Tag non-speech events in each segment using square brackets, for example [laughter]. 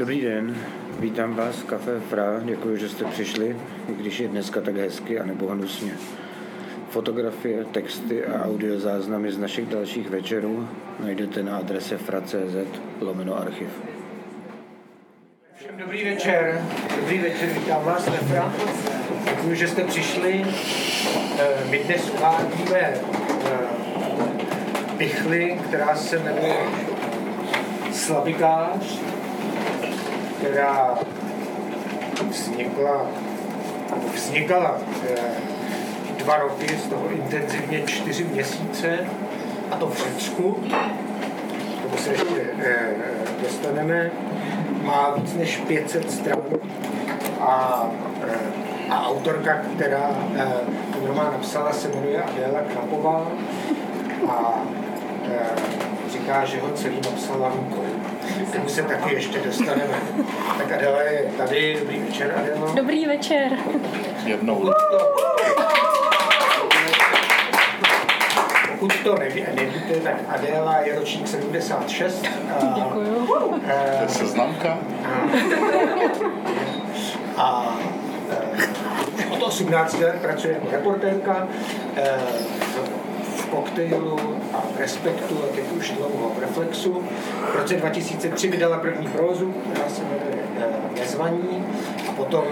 Dobrý den, vítám vás v Café Fra, děkuji, že jste přišli, i když je dneska tak hezky a nebo hnusně. Fotografie, texty a audiozáznamy z našich dalších večerů najdete na adrese fra.cz lomeno archiv. Všem dobrý večer, dobrý večer, vítám vás Nefra. Děkuji, že jste přišli. Eh, My dnes uvádíme pichli, která se jmenuje Slabikář, která vznikla, vznikala eh, dva roky, z toho intenzivně čtyři měsíce, a to v Řecku. Tomu se ještě eh, dostaneme. Má víc než 500 stran a, eh, a autorka, která ten román napsala, se jmenuje Adéla Krapová a říká, že ho celý napsala rukou. K tomu se taky ještě dostaneme. Tak Adela je tady. Dobrý večer, Adela. Dobrý večer. Jednou. Pokud to neví, nevíte, tak Adéla je ročník 76. A, Děkuju. To je seznamka. a eh, od 18 let pracuje jako reportérka eh, v koktejlu a Respektu a teď už dlouho Reflexu. V roce 2003 vydala první prózu, která se jmenuje eh, Nezvaní a potom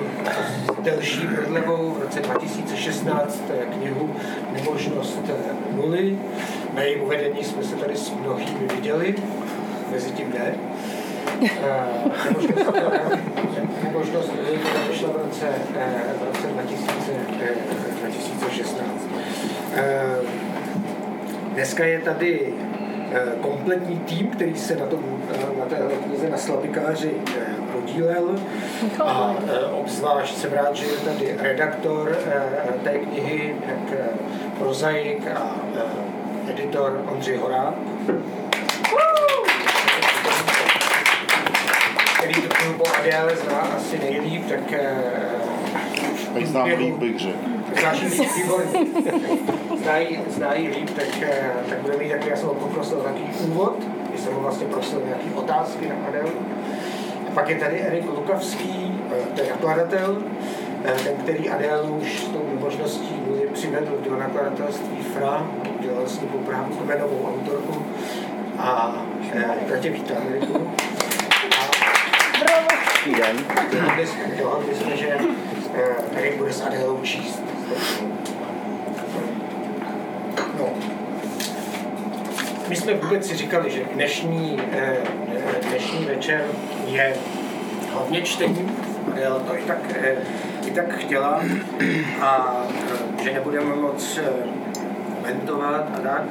delší prodlevou v roce 2016 eh, knihu Nemožnost eh, nuly. Na jejím uvedení jsme se tady s mnohými viděli, mezi tím ne. Nemožnost, nuly, vyšla v roce, v roce 2000, eh, 2016. Dneska je tady eh, kompletní tým, který se na, tom, eh, na té knize na Slabikáři eh, podílel. A obzvlášť jsem rád, že je tady redaktor eh, té knihy, jak eh, prozaik a editor Ondřej Horák. který tu knihu po Adéle zná asi nejlíp, tak eh, Ať znám líp, bych řekl. Líp, [laughs] výborně. Znají, znají líp, tak, eh, tak bude mít, jak já jsem ho poprosil takový úvod, když jsem mu vlastně prosil nějaké otázky na Adelu. A pak je tady Erik Lukavský, eh, to je nakladatel, eh, ten, který Adélu už s tou možností přivedl do nakladatelství FRA, udělal s ním právě kmenovou autorku. A eh, já tě vítám, Eriku. Dobrý den. Dohodli jsme, že eh, Erik bude s Adélou číst. No. My jsme vůbec si říkali, že dnešní, eh, dnešní večer je hodně čtení. Adéla to i tak, eh, i tak chtěla a eh, že nebudeme moc eh, komentovat a tak.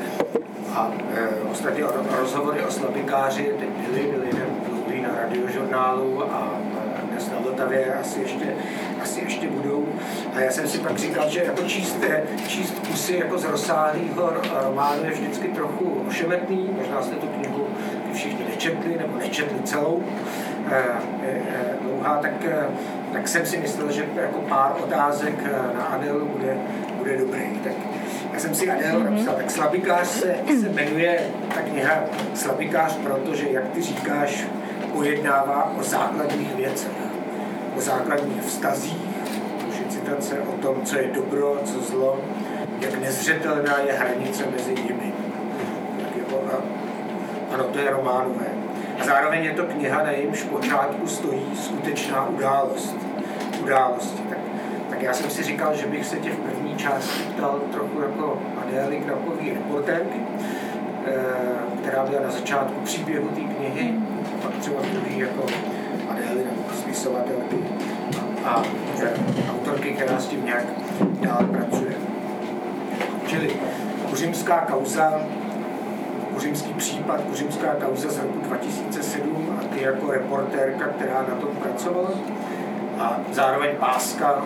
A e, ostatně ro- rozhovory o slabikáři teď byly, byly dlouhý na radiožurnálu a dnes na Vltavě asi ještě, asi ještě budou. A já jsem si pak říkal, že jako číst, e, číst kusy jako z rozsáhlého románu je vždycky trochu ošemetný. Možná jste tu knihu všichni nečetli nebo nečetli celou. E, e, e, dlouhá, tak, tak jsem si myslel, že jako pár otázek na Adelu bude, bude dobrý. Tak já jsem si Adél Mhm. napsal, tak Slabikář se, se jmenuje ta kniha Slabikář, protože, jak ty říkáš, pojednává o základních věcech, o základních vztazích, citace o tom, co je dobro, co zlo, jak nezřetelná je hranice mezi nimi. Tak jako, a, ano, to je románové. A zároveň je to kniha, na jejímž počátku stojí skutečná událost. Události. Tak, tak já jsem si říkal, že bych se tě v první části ptal trochu jako Adély Krapový reportérky, eh, která byla na začátku příběhu té knihy, pak třeba druhý jako Adély nebo spisovatelky a autorky, která s tím nějak dál pracuje. Čili kuřimská kauza kuřimský případ, kuřimská kauza z roku 2007 a ty jako reportérka, která na tom pracovala a zároveň páska,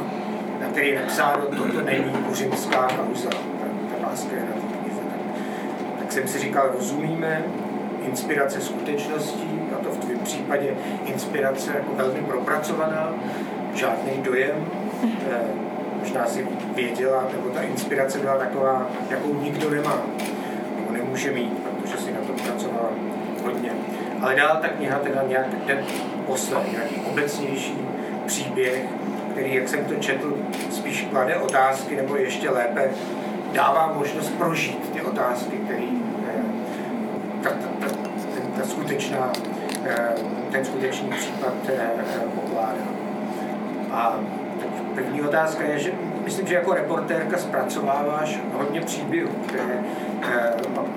na který je napsáno, toto není kuřimská kauza. Ta, ta páska je na. Tak, tak jsem si říkal, rozumíme, inspirace skutečností, případě inspirace jako velmi propracovaná, žádný dojem, eh, možná si věděla, nebo ta inspirace byla taková, jakou nikdo nemá, nebo nemůže mít, protože si na tom pracovala hodně. Ale dál ta kniha teda nějak ten posled, nějaký obecnější příběh, který, jak jsem to četl, spíš klade otázky, nebo ještě lépe dává možnost prožít ty otázky, které eh, ta, ta, ta, ta skutečná, eh, ten skutečný případ eh, pokládá. A první otázka je, že myslím, že jako reportérka zpracováváš hodně příběhů, které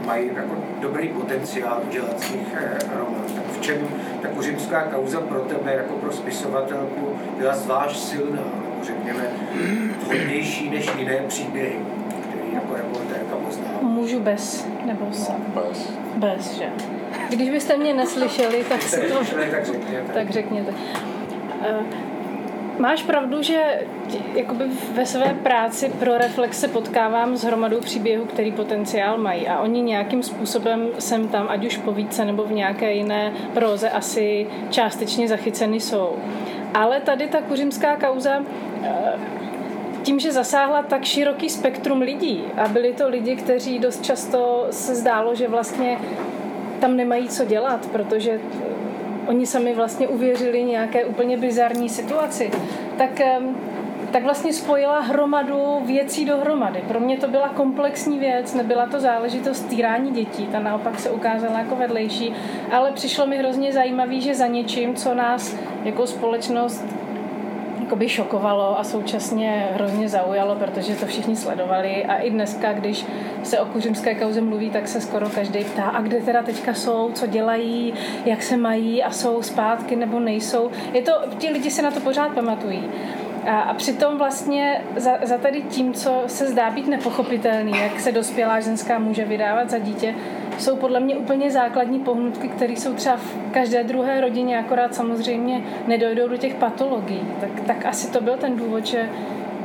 mají jako dobrý potenciál udělat z nich román. Tak v čem ta kuřimská kauza pro tebe jako pro spisovatelku byla zvlášť silná, nebo řekněme hodnější než jiné příběhy? jako reportérka poznává. Můžu bez, nebo s? No, bez. Bez, že? Když byste mě neslyšeli, tak si to... tak řekněte. Uh, Máš pravdu, že jakoby ve své práci pro reflexe potkávám s hromadou příběhů, který potenciál mají a oni nějakým způsobem sem tam, ať už po více nebo v nějaké jiné proze asi částečně zachyceny jsou. Ale tady ta kuřimská kauza eh, tím, že zasáhla tak široký spektrum lidí a byli to lidi, kteří dost často se zdálo, že vlastně tam nemají co dělat, protože oni sami vlastně uvěřili nějaké úplně bizarní situaci, tak, tak vlastně spojila hromadu věcí dohromady. Pro mě to byla komplexní věc, nebyla to záležitost týrání dětí, ta naopak se ukázala jako vedlejší, ale přišlo mi hrozně zajímavý, že za něčím, co nás jako společnost jakoby šokovalo a současně hrozně zaujalo, protože to všichni sledovali a i dneska, když se o kuřimské kauze mluví, tak se skoro každý ptá, a kde teda teďka jsou, co dělají, jak se mají a jsou zpátky nebo nejsou. Je to, ti lidi se na to pořád pamatují. A, a přitom vlastně za, za tady tím, co se zdá být nepochopitelný, jak se dospělá ženská může vydávat za dítě, jsou podle mě úplně základní pohnutky, které jsou třeba v každé druhé rodině, akorát samozřejmě nedojdou do těch patologií. Tak, tak asi to byl ten důvod, že,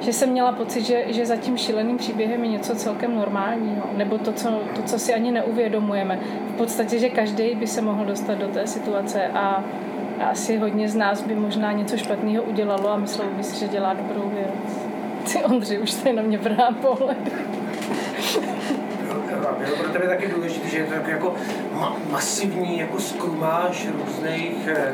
že jsem měla pocit, že, že za tím šíleným příběhem je něco celkem normálního, nebo to co, to, co si ani neuvědomujeme. V podstatě, že každý by se mohl dostat do té situace a, a asi hodně z nás by možná něco špatného udělalo a myslelo by si, že dělá dobrou věc. Ty Ondři, už se na mě vrhá pohled bylo pro tebe taky důležité, že je to jako ma- masivní jako zkoumáš různých eh,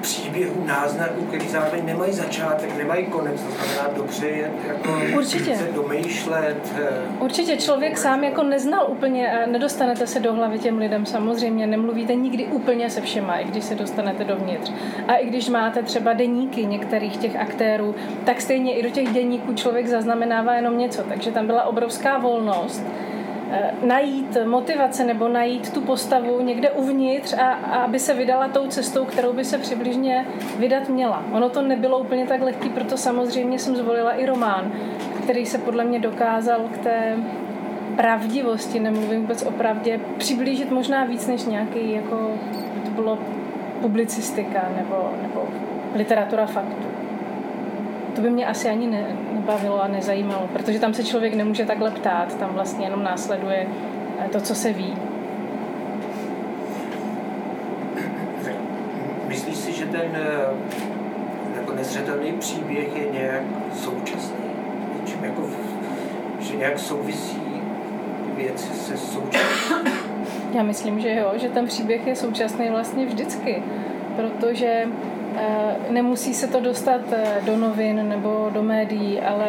příběhů, náznaků, který zároveň nemají začátek, nemají konec, to znamená dobře je jako Určitě. se domýšlet. Eh. Určitě člověk sám jako neznal úplně, nedostanete se do hlavy těm lidem samozřejmě, nemluvíte nikdy úplně se všema, i když se dostanete dovnitř. A i když máte třeba deníky některých těch aktérů, tak stejně i do těch deníků člověk zaznamenává jenom něco, takže tam byla obrovská volnost Eh, najít motivace nebo najít tu postavu někde uvnitř a, a aby se vydala tou cestou, kterou by se přibližně vydat měla. Ono to nebylo úplně tak lehký, proto samozřejmě jsem zvolila i román, který se podle mě dokázal k té pravdivosti, nemluvím vůbec o pravdě, přiblížit možná víc než nějaký, jako to bylo publicistika nebo, nebo literatura faktu. To by mě asi ani ne, nebavilo a nezajímalo, protože tam se člověk nemůže takhle ptát, tam vlastně jenom následuje eh, to, co se ví. Myslíš si, že ten eh, jako nezřetelný příběh je nějak současný? Něčím jako, že nějak souvisí věci se současným? Já myslím, že jo, že ten příběh je současný vlastně vždycky, protože nemusí se to dostat eh, do novin nebo do médií, ale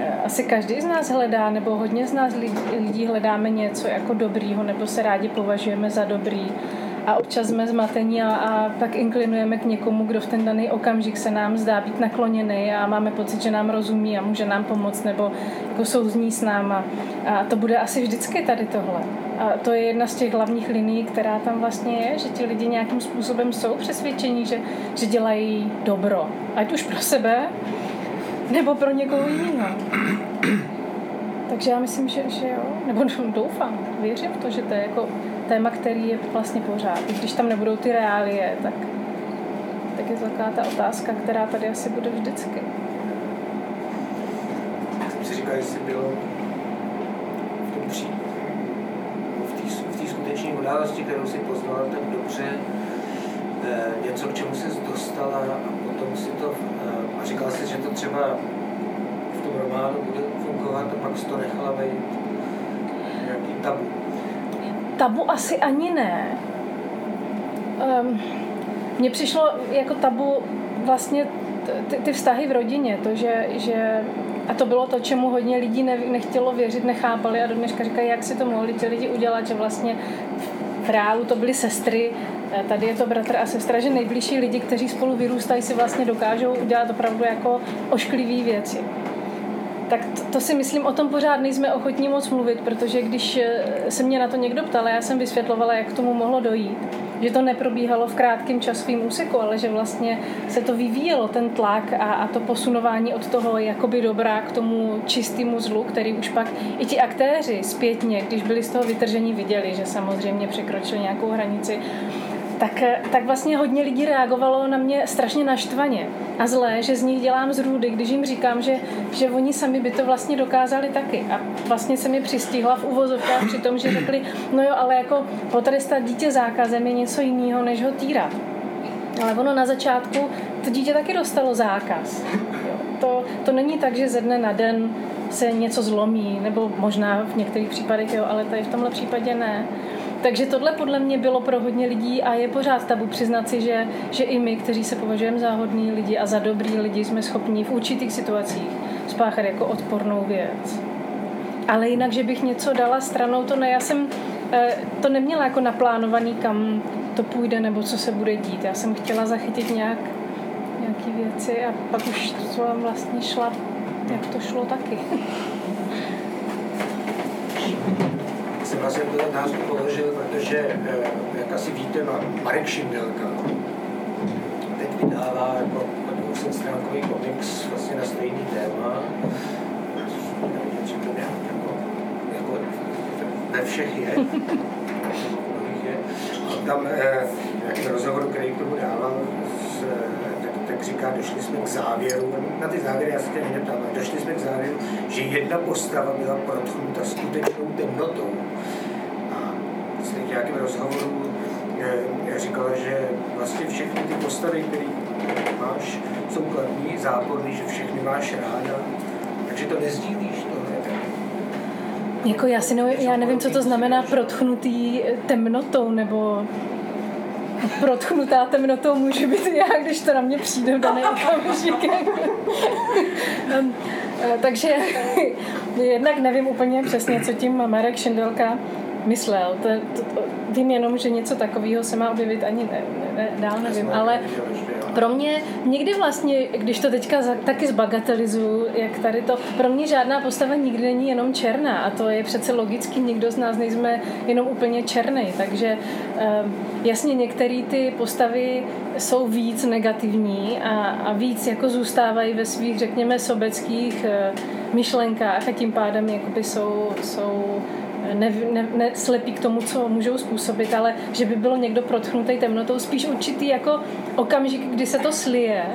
eh, asi každý z nás hledá, nebo hodně z nás lidí hledáme něco jako dobrýho, nebo se rádi považujeme za dobrý. A občas jsme zmatení a, a tak inklinujeme k někomu, kdo v ten daný okamžik se nám zdá být nakloněný a máme pocit, že nám rozumí a může nám pomoct, nebo jako souzní s náma. A to bude asi vždycky tady tohle. A to je jedna z těch hlavních linií, která tam vlastně je, že ti lidi nějakým způsobem jsou přesvědčení, že, že dělají dobro. Ať už pro sebe, nebo pro někoho jiného. Takže já myslím, že, že jo, nebo doufám, věřím v to, že to je jako téma, který je vlastně pořád. I když tam nebudou ty reálie, tak, tak je to taková ta otázka, která tady asi bude vždycky. Jsem si říkal, jestli bylo události, kterou si poznala tak dobře, eh, něco, k čemu se dostala a potom si to, eh, a říkala si, že to třeba v tom románu bude fungovat a pak si to nechala být nějaký tabu. Tabu asi ani ne. um, přišlo jako tabu vlastně ty, ty vztahy v rodině, to, že, že a to bylo to, čemu hodně lidí ne, nechtělo věřit, nechápali a do dneška říkají, jak si to mohli ti lidi udělat, že vlastně v reálu to byly sestry, tady je to bratr a sestra, že nejbližší lidi, kteří spolu vyrůstají, si vlastně dokážou udělat opravdu jako ošklivý věci. Tak to, to si myslím, o tom pořád nejsme ochotní moc mluvit, protože když se mě na to někdo ptal, já jsem vysvětlovala, jak k tomu mohlo dojít že to neprobíhalo v krátkém časovém úseku, ale že vlastně se to vyvíjelo, ten tlak a, a to posunování od toho jakoby dobrá k tomu čistému zlu, který už pak i ti aktéři zpětně, když byli z toho vytržení, viděli, že samozřejmě překročili nějakou hranici, tak, tak vlastně hodně lidí reagovalo na mě strašně naštvaně a zlé, že z nich dělám zrůdy, když jim říkám, že, že oni sami by to vlastně dokázali taky. A vlastně se mi přistihla v uvozovkách při tom, že řekli, no jo, ale jako potrestat dítě zákazem je něco jiného, než ho týrat. Ale ono na začátku, to dítě taky dostalo zákaz. Jo. To, to není tak, že ze dne na den se něco zlomí, nebo možná v některých případech jo, ale tady v tomhle případě ne. Takže tohle podle mě bylo pro hodně lidí a je pořád tabu přiznat si, že, že i my, kteří se považujeme za hodní lidi a za dobrý lidi, jsme schopni v určitých situacích spáchat jako odpornou věc. Ale jinak, že bych něco dala stranou, to ne. Já jsem eh, to neměla jako naplánovaný, kam to půjde nebo co se bude dít. Já jsem chtěla zachytit nějak, nějaké věci a pak už to vlastně šla, jak to šlo taky. [laughs] jsem vlastně tuto otázku položil, protože, eh, jak asi víte, Marek Šindelka teď vydává jako 200 komiks vlastně na stejný téma. Jako, jako [laughs] ve všech je. A tam eh, nějaký rozhovor, který k tomu dával, s, tak, tak došli jsme k závěru, na ty závěry já se tě neptám, došli jsme k závěru, že jedna postava byla protchnuta skutečnou temnotou. V nějakém rozhovoru eh, říkala, že vlastně všechny ty postavy, které máš, jsou kladní, záporný, že všechny máš ráda, takže to nezdílíš, to jako já, si nevím, já nevím, co to znamená protchnutý temnotou, nebo protchnutá temnotou může být já, když to na mě přijde v daný okamžik. um, takže [laughs] jednak nevím úplně přesně, co tím Marek Šindelka myslel. To, to, to, vím jenom, že něco takového se má objevit, ani ne, ne, dál nevím, ale pro mě někdy vlastně, když to teďka taky zbagatelizuju, jak tady to, pro mě žádná postava nikdy není jenom černá a to je přece logicky, nikdo z nás nejsme jenom úplně černý, takže um, jasně některé ty postavy jsou víc negativní a, a víc jako zůstávají ve svých, řekněme, sobeckých uh, myšlenkách a tím pádem jakoby jsou, jsou ne, ne, ne slepí k tomu, co můžou způsobit, ale že by bylo někdo protchnutý temnotou, spíš určitý jako okamžik, kdy se to slije,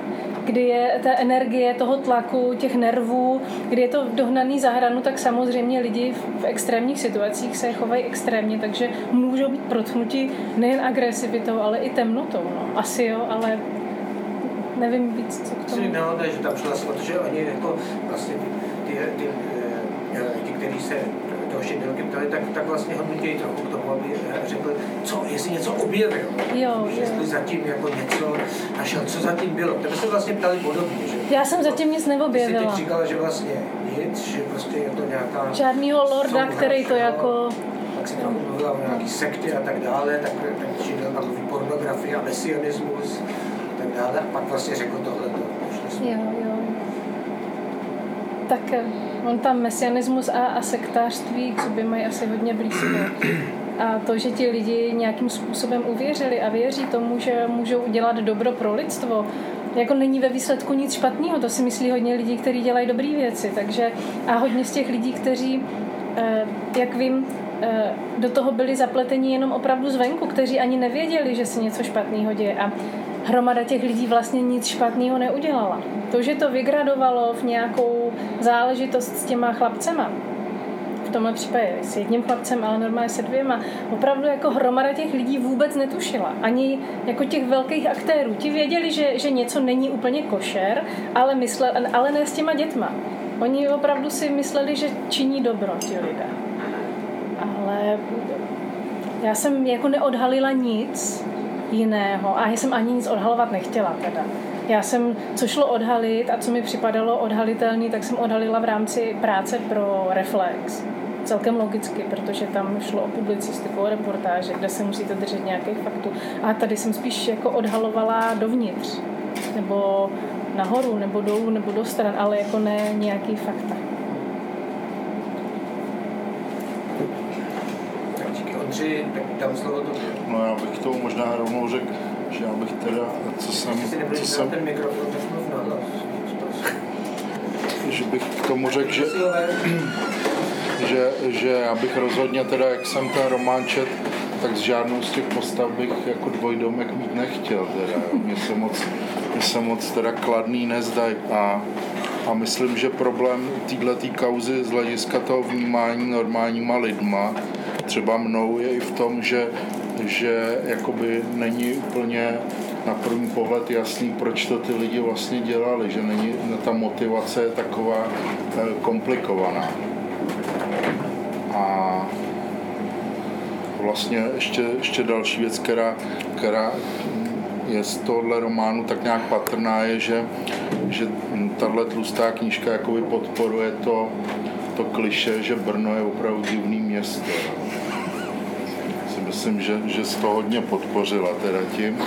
kdy je ta energie toho tlaku, těch nervů, kdy je to dohnaný za hranu, tak samozřejmě lidi v, v extrémních situacích se chovají extrémně, takže můžou být protchnuti nejen agresivitou, ale i temnotou. No. Asi jo, ale nevím víc, co k tomu. No, že tam šlo o to, že oni jako vlastně ty, ty, ty eh, lidi, kteří se toho šindelky ptali, tak, tak vlastně ho nutí trochu k tomu, aby řekl, co, jestli něco objevil. Jo, jestli jo. zatím jako něco našel, co zatím bylo. Tebe se vlastně ptali podobně, že? Já jsem zatím nic neobjevila. Ty, ty říkala, že vlastně nic, že prostě je to nějaká... Žádnýho lorda, který to jako... Tak si trochu mluvila o nějaký sekty a tak dále, tak, tak Šindelka mluví pornografie a mesianismus a tak dále. A pak vlastně řekl tohle. Jo, jo. Tak eh, on tam mesianismus a, a sektářství k sobě mají asi hodně blízko. A to, že ti lidi nějakým způsobem uvěřili a věří tomu, že můžou udělat dobro pro lidstvo, jako není ve výsledku nic špatného, to si myslí hodně lidí, kteří dělají dobré věci. Takže a hodně z těch lidí, kteří, eh, jak vím, eh, do toho byli zapleteni jenom opravdu zvenku, kteří ani nevěděli, že se něco špatného děje. A hromada těch lidí vlastně nic špatného neudělala. To, že to vygradovalo v nějakou záležitost s těma chlapcema, v tomhle případě s jedním chlapcem, ale normálně se dvěma. Opravdu jako hromada těch lidí vůbec netušila. Ani jako těch velkých aktérů. Ti věděli, že, že něco není úplně košer, ale, myslel, ale ne s těma dětma. Oni opravdu si mysleli, že činí dobro ti lidé. Ale já jsem jako neodhalila nic, jiného. A já jsem ani nic odhalovat nechtěla teda. Já jsem, co šlo odhalit a co mi připadalo odhalitelný, tak jsem odhalila v rámci práce pro Reflex. Celkem logicky, protože tam šlo o publicistiku, o reportáže, kde se musíte držet nějakých faktů. A tady jsem spíš jako odhalovala dovnitř, nebo nahoru, nebo dolů, nebo do stran, ale jako ne nějaký fakta. Ondři, tak dám slovo. No já bych to možná rovnou řekl, že já bych teda, co jsem, co jsem, ten mikrofon, že bych k tomu řekl, že, [clears throat] že, že já bych rozhodně teda, jak jsem ten román čet, tak z žádnou z těch postav bych jako dvojdomek mít nechtěl teda, jo. Mně se moc, mně se moc teda kladný nezdají a, a myslím, že problém této kauzy z hlediska toho vnímání normálníma lidma, třeba mnou, je i v tom, že, že jakoby není úplně na první pohled jasný, proč to ty lidi vlastně dělali, že není, ta motivace je taková eh, komplikovaná. A vlastně ještě, ještě další věc, která, která je z tohohle románu tak nějak patrná, je, že, že tahle tlustá knížka jakoby podporuje to, to kliše, že Brno je opravdu divný město. Myslím, že, že jsi to hodně podpořila teda tím.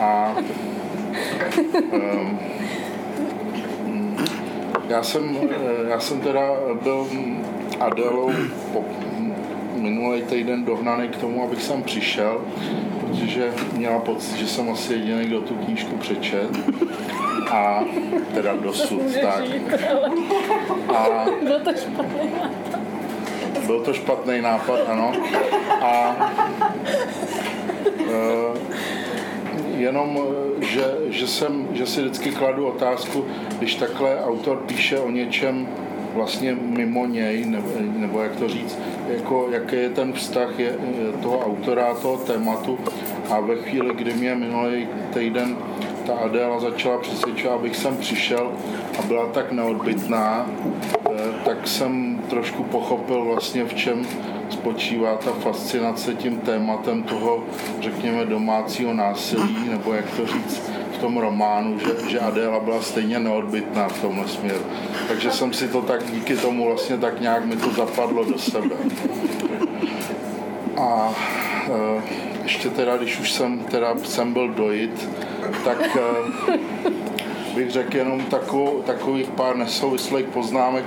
A um, já jsem, já jsem teda byl Adelou po minulý týden dohnaný k tomu, abych sem přišel, protože měla pocit, že jsem asi jediný, kdo tu knížku přečet. A teda dosud, tak. A [laughs] byl to. Byl to špatný nápad, ano. A e, jenom, eh, že, že, jsem, že si vždycky kladu otázku, když takhle autor píše o něčem vlastně mimo něj, nebo, nebo jak to říct, jako, jaký je ten vztah je, toho autora toho tématu a ve chvíli, kdy mě minulý týden ta Adéla začala přesvědčovat, abych sem přišel a byla tak neodbitná, eh, tak jsem trošku pochopil vlastně v čem spočívá ta fascinace tím tématem toho, řekněme, domácího násilí, nebo jak to říct, v tom románu, že, že Adéla byla stejně neodbitná v tomhle směru. Takže jsem si to tak díky tomu vlastně tak nějak mi to zapadlo do sebe. A e, ještě teda, když už jsem teda jsem byl dojit, tak e, bych řekl jenom takovou, takových pár nesouvislých poznámek.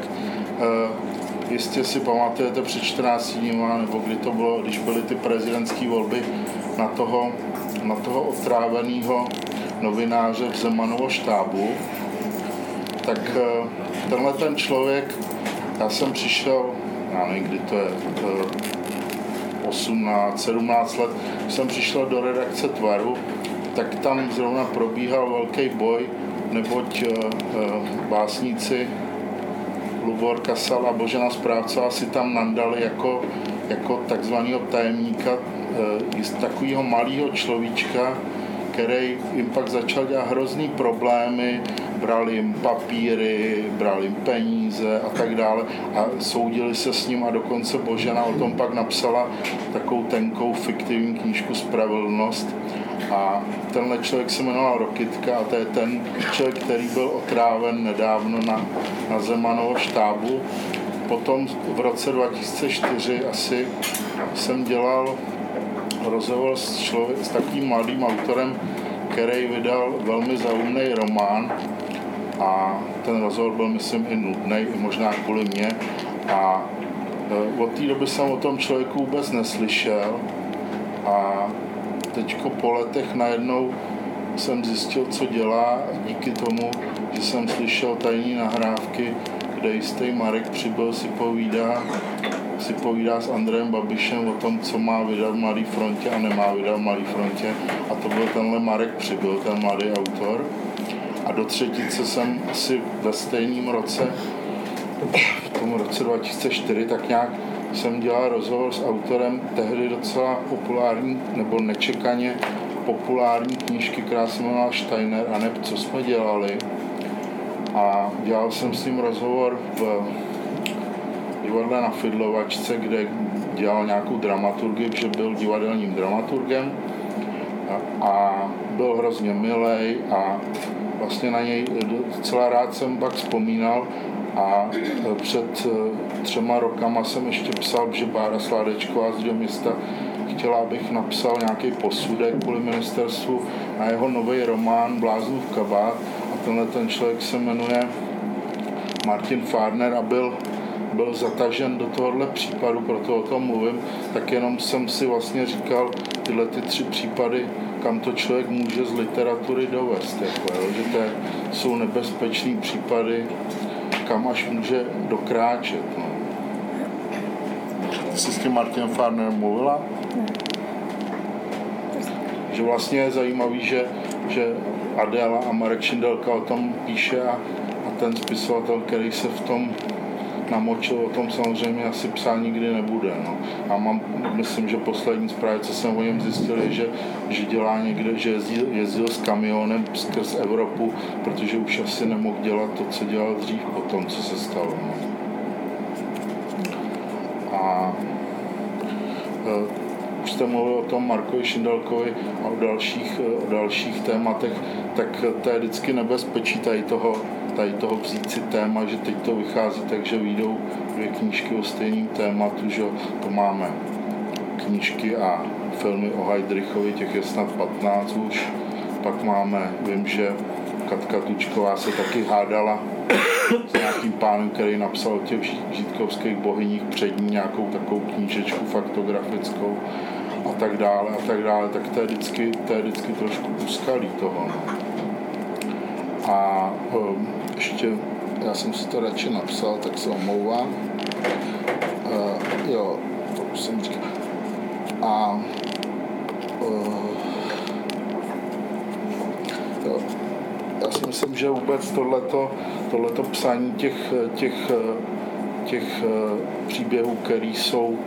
E, jistě si pamatujete před 14 dní, nebo kdy to bylo, když byly ty prezidentské volby, na toho, na toho otráveného novináře v Zemanovo štábu, tak eh, tenhle ten člověk, já jsem přišel, já nevím, kdy to je, 18, 17 let, když jsem přišel do redakce Tvaru, tak tam zrovna probíhal velký boj, neboť eh, eh, básníci Lubor Kasal a Božena Správcová si tam nandali jako, jako takzvaného tajemníka z takového malého človíčka, který jim pak začal dělat hrozný problémy, bral jim papíry, bral jim peníze a tak dále. A soudili se s ním a dokonce Božena o tom pak napsala takovou tenkou fiktivní knížku Spravedlnost a tenhle člověk se jmenoval Rokitka a to je ten člověk, který byl otráven nedávno na, na Zemanovo štábu. Potom v roce 2004 asi jsem dělal rozhovor s, člověk, s takým mladým autorem, který vydal velmi zajímavý román a ten rozhovor byl, myslím, i nudný, i možná kvůli mě. A e, od té doby jsem o tom člověku vůbec neslyšel a teďko po letech najednou jsem zjistil, co dělá díky tomu, že jsem slyšel tajní nahrávky, kde jistý Marek přibyl si povídá si povídá s Andrejem Babišem o tom, co má vydat v Mladé frontě a nemá vydat v Mladé frontě. A to byl tenhle Marek Přibyl, ten mladý autor. A do třetice jsem asi ve stejném roce, v tom roce 2004, tak nějak jsem dělal rozhovor s autorem tehdy docela populární, nebo nečekaně populární knížky, která se jmenovala Steiner a neb, co jsme dělali. A dělal jsem s ním rozhovor v divadle na Fidlovačce, kde dělal nějakou dramaturgii, že byl divadelním dramaturgem a, a byl hrozně milej a vlastně na něj docela rád jsem pak vzpomínal a před třema rokama jsem ještě psal, že Bára Sládečková z města chtěla, abych napsal nějaký posudek kvůli ministerstvu na jeho nový román Bláznův kabát. A tenhle ten člověk se jmenuje Martin Farner a byl, byl zatažen do tohohle případu, proto o tom mluvím, tak jenom jsem si vlastně říkal tyhle ty tři případy, kam to člověk může z literatury dovést, jako, jo, že to jsou nebezpečný případy, kam až může dokráčet. No. Ty jsi s tím Martinem Farnerem mluvila? Že vlastně je zajímavý, že, že Adela a Marek Šindelka o tom píše a, a ten spisovatel, který se v tom namočil, o tom samozřejmě asi psát nikdy nebude. No. A mám, myslím, že poslední zprávy, co jsem o něm zjistil, je, že, že dělá někde, že jezdil, jezdil s kamionem skrz Evropu, protože už asi nemohl dělat to, co dělal dřív po tom, co se stalo. No. A e, už jste mluvil o tom Markovi Šindalkovi a o dalších, o dalších tématech, tak to je vždycky nebezpečí tady toho, tady toho vzít si téma, že teď to vychází tak, že vyjdou dvě knížky o stejném tématu, že to máme knížky a filmy o Heidrichovi, těch je snad 15 už. Pak máme, vím, že Katka Tučková se taky hádala s nějakým pánem, který napsal o těch žítkovských bohyních před ní nějakou takovou knížečku faktografickou a tak dále a tak dále, tak to je vždycky, to je vždycky trošku úskalý toho. No. A um, ještě, já jsem si to radši napsal, tak se omlouvám. Uh, jo, to už jsem říkal. A uh, jo, já si myslím, že vůbec tohleto, tohleto psání těch, těch, těch uh, příběhů, které jsou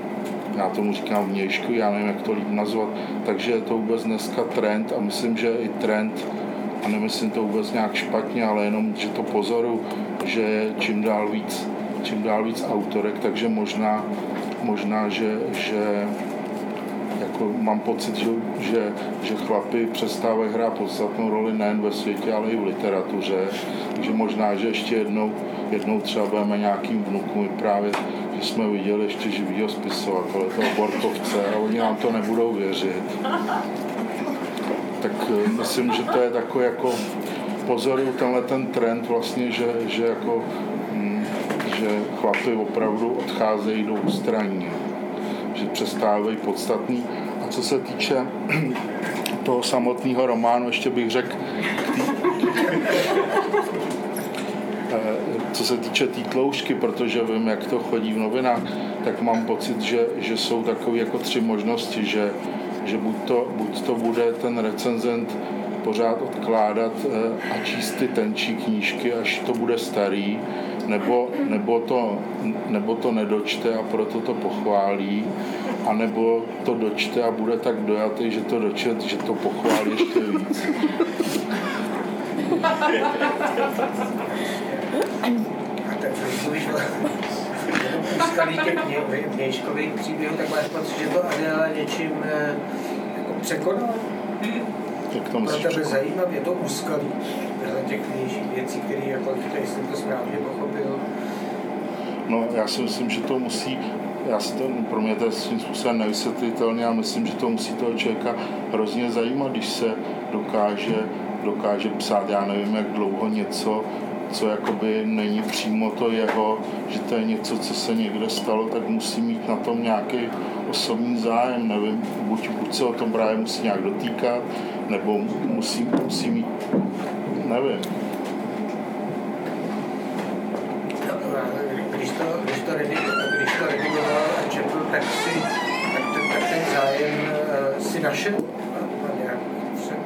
já tomu říkám vnějšku, já nevím, jak to líp nazvat, takže je to vůbec dneska trend a myslím, že i trend, a nemyslím to vůbec nějak špatně, ale jenom, že to pozoru, že čím dál víc, čím dál víc autorek, takže možná, možná že, že jako mám pocit, že, že, že chlapy přestávají hrát podstatnou roli nejen ve světě, ale i v literatuře. Takže možná, že ještě jednou, jednou třeba budeme nějakým vnukům právě že jsme viděli ještě živýho spisovatele, toho Borkovce, a oni nám to nebudou věřit. Tak eh, myslím, že to je takový jako pozoruju tenhle ten trend vlastně, že, že jako hm, že chlapy opravdu odcházejí do ústraní, že přestávají podstatný. A co se týče [clears throat] toho samotného románu, ještě bych řekl, [laughs] Eh, co se týče té tý tloušťky, protože vím, jak to chodí v novinách, tak mám pocit, že, že jsou takové jako tři možnosti, že, že buď, to, buď to bude ten recenzent pořád odkládat eh, a číst ty tenčí knížky, až to bude starý, nebo, nebo, to, nebo to nedočte a proto to pochválí, a nebo to dočte a bude tak dojatý, že to dočet, že to pochválí ještě víc. A tak úskalí těch mějškových příběhů, tak máš pocit, že to Adela něčím eh, jako překonala? Tak to Pro tebe zajímavě to úskalí těch vnějších věcí, které jako tady jsem to správně pochopil. No, já si myslím, že to musí, já si to, pro mě to je svým způsobem nevysvětlitelné a myslím, že to musí toho člověka hrozně zajímat, když se dokáže, dokáže psát, já nevím, jak dlouho něco, co jakoby není přímo to jeho, že to je něco, co se někde stalo, tak musí mít na tom nějaký osobní zájem, nevím, buď, buď se o tom právě musí nějak dotýkat, nebo musí, musí mít, nevím. Když to, když to, když to redigoval a četl, tak, si, tak, ten, tak ten zájem uh, si našel nějak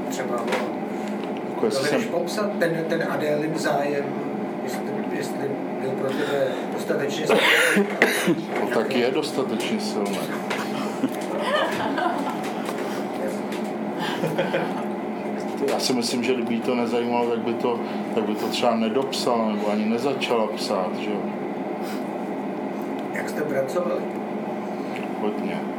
třeba jako jestli jsem... popsat ten, ten Adélin zájem, jestli, jestli byl pro tebe dostatečně silný? No tak je dostatečně silný. Já si myslím, že kdyby to nezajímalo, tak by to, tak by to třeba nedopsala nebo ani nezačala psát, že jo. Jak jste pracovali? Hodně.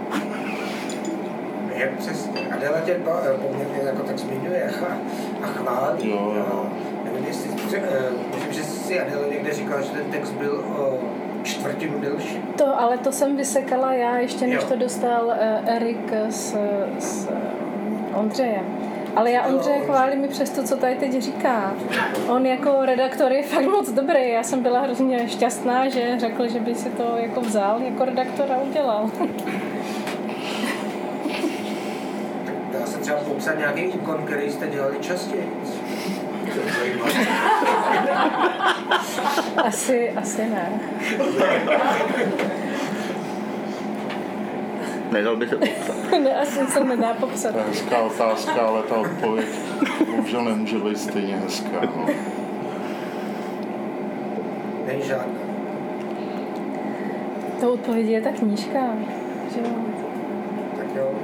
Jak přesně. Adela tě eh, poměrně jako tak zmiňuje a, a chválí. Jo, jo. A Nevím, jestli, eh, myslím, že si Adela někde říkala, že ten text byl o čtvrtinu delší. To, ale to jsem vysekala já, ještě než Jo. to dostal uh, Erik s, s Ondřejem. Ale já Ondřeje Ondřej. chválím i přes to, co tady teď říká. On jako redaktor je fakt moc dobrý. Já jsem byla hrozně šťastná, že řekl, že by si to jako vzal jako redaktor a udělal. [laughs] Dá se třeba popsat nějaký úkon, který jste dělali častěji. [laughs] Asi, asi ne. Nedal by se popsat. [laughs] ne asi se nedá popsat. To je hezká otázka, ale ta odpověď bohužel nemůže být stejně hezká. No. Není žádná. To odpověď je ta knížka. Že jo. Tak jo.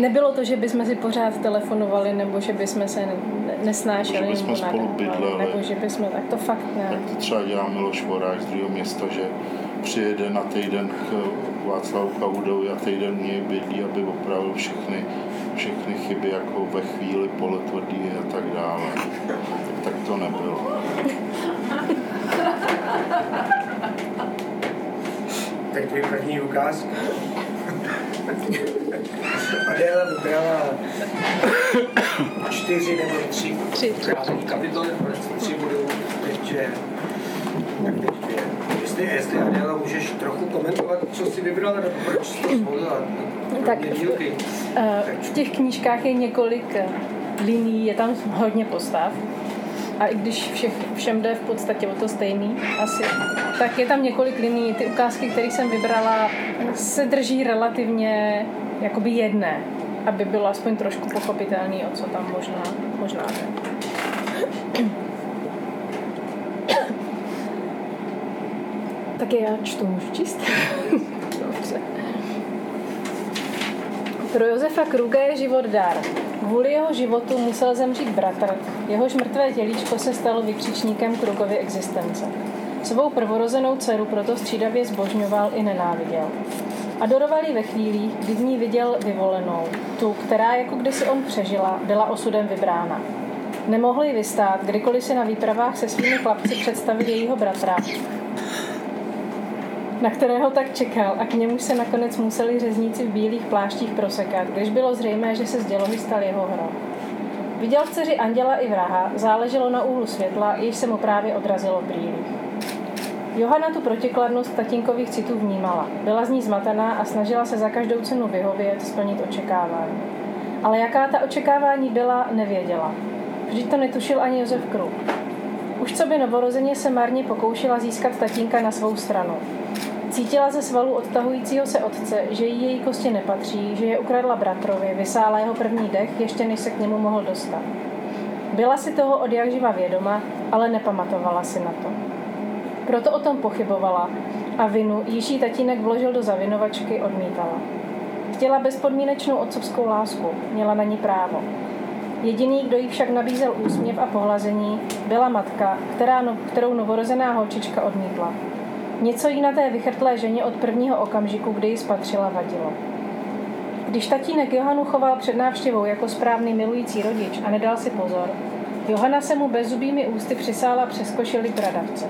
Nebylo to, že bychom si pořád telefonovali, nebo že bychom se ne- nesnášeli, Že bychom nebo spolu bydleli. nebo že bychom, tak to fakt ne. Jak to třeba dělá Miloš Voráč z druhého města, že přijede na týden k Václavu Kaudovi a týden něj bydlí, aby opravil všechny, všechny chyby jako ve chvíli polotvrdý a tak dále. Tak, tak to nebylo. [laughs] Tak tvůj první ukázka. Adéla vybrala čtyři nebo tři, Tři. kapitoly, tři budou teď dvě. Tak teď dvě. Jestli, jestli Adéla můžeš trochu komentovat, co jsi vybrala, nebo proč jsi to zvolila? Tak. Eh, V těch knížkách je několik eh, linií, je tam hodně postav. A i když všech, všem jde v podstatě o to stejný asi, tak je tam několik linií. Ty ukázky, které jsem vybrala, se drží relativně jakoby jedné, aby bylo aspoň trošku pochopitelný, o co tam možná, možná jde. Tak já čtu, můžu číst? Dobře. Pro Josefa Kruga je život dar. Kvůli jeho životu musel zemřít bratr, jehož mrtvé tělíčko se stalo vykřičníkem Krugovy existence. Svou prvorozenou dceru proto střídavě zbožňoval i nenáviděl. Adoroval ji ve chvílích, kdy v ní viděl vyvolenou, tu, která, jako kdysi on přežila, byla osudem vybrána. Nemohl ji vystát, kdykoliv si na výpravách se svými chlapci představil jejího bratra, na kterého tak čekal a k němu se nakonec museli řezníci v bílých pláštích prosekat, když bylo zřejmé, že se z dělohy stal jeho hrob. Viděl v dceři anděla i vraha, záleželo na úhlu světla, jež se mu právě odrazilo v brýlích. Johana tu protikladnost tatínkových citů vnímala. Byla z ní zmatená a snažila se za každou cenu vyhovět, splnit očekávání. Ale jaká ta očekávání byla, nevěděla. Vždyť to netušil ani Josef Kruk. Už co by novorozeně se marně pokoušela získat tatínka na svou stranu. Cítila ze svalu odtahujícího se otce, že jí její kosti nepatří, že je ukradla bratrovi, vysála jeho první dech, ještě než se k němu mohl dostat. Byla si toho od jak živa vědoma, ale nepamatovala si na to. Proto o tom pochybovala a vinu, již jí tatínek vložil do zavinovačky, odmítala. Chtěla bezpodmínečnou otcovskou lásku, měla na ní právo. Jediný, kdo jí však nabízel úsměv a pohlazení, byla matka, která no, kterou novorozená holčička odmítla. Něco jí na té vychrtlé ženě od prvního okamžiku, kdy ji spatřila, vadilo. Když tatínek Johanu choval před návštěvou jako správný milující rodič a nedal si pozor, Johana se mu bezzubými ústy přisála přes košili bradavce.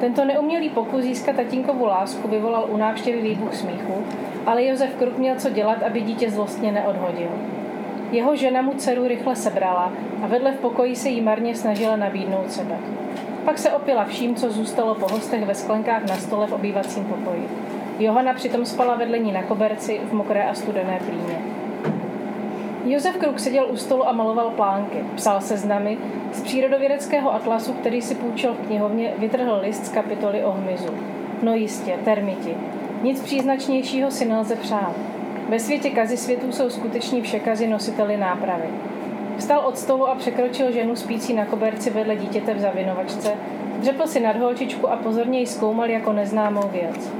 Tento neumělý pokus získat tatínkovu lásku vyvolal u návštěvy výbuch smíchu, ale Josef Kruk měl co dělat, aby dítě zlostně neodhodil. Jeho žena mu dceru rychle sebrala a vedle v pokoji se jí marně snažila nabídnout sebe. Pak se opila vším, co zůstalo po hostech ve sklenkách na stole v obývacím pokoji. Johana přitom spala vedle ní na koberci v mokré a studené plíně. Josef Kruk seděl u stolu a maloval plánky. Psal seznamy. Z přírodovědeckého atlasu, který si půjčil v knihovně, vytrhl list z kapitoly o hmyzu. No jistě, termiti. Nic příznačnějšího si nelze přát. Ve světě kazy světů jsou skuteční všekazy nositeli nápravy. Vstal od stolu a překročil ženu spící na koberci vedle dítěte v zavinovačce, dřepl si nad holčičku a pozorně ji zkoumal jako neznámou věc.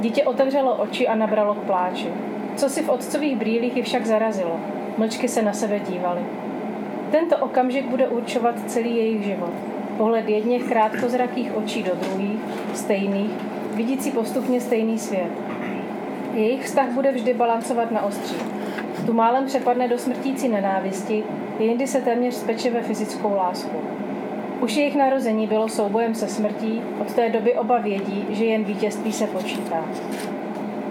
Dítě otevřelo oči a nabralo k pláči. Co si v otcových brýlích ji však zarazilo. Mlčky se na sebe dívaly. Tento okamžik bude určovat celý jejich život. Pohled jedněch krátkozrakých očí do druhých, stejných, vidící postupně stejný svět. Jejich vztah bude vždy balancovat na ostří. tu málem přepadne do smrtící nenávisti, jindy se téměř speče ve fyzickou lásku. Už jejich narození bylo soubojem se smrtí, od té doby oba vědí, že jen vítězství se počítá.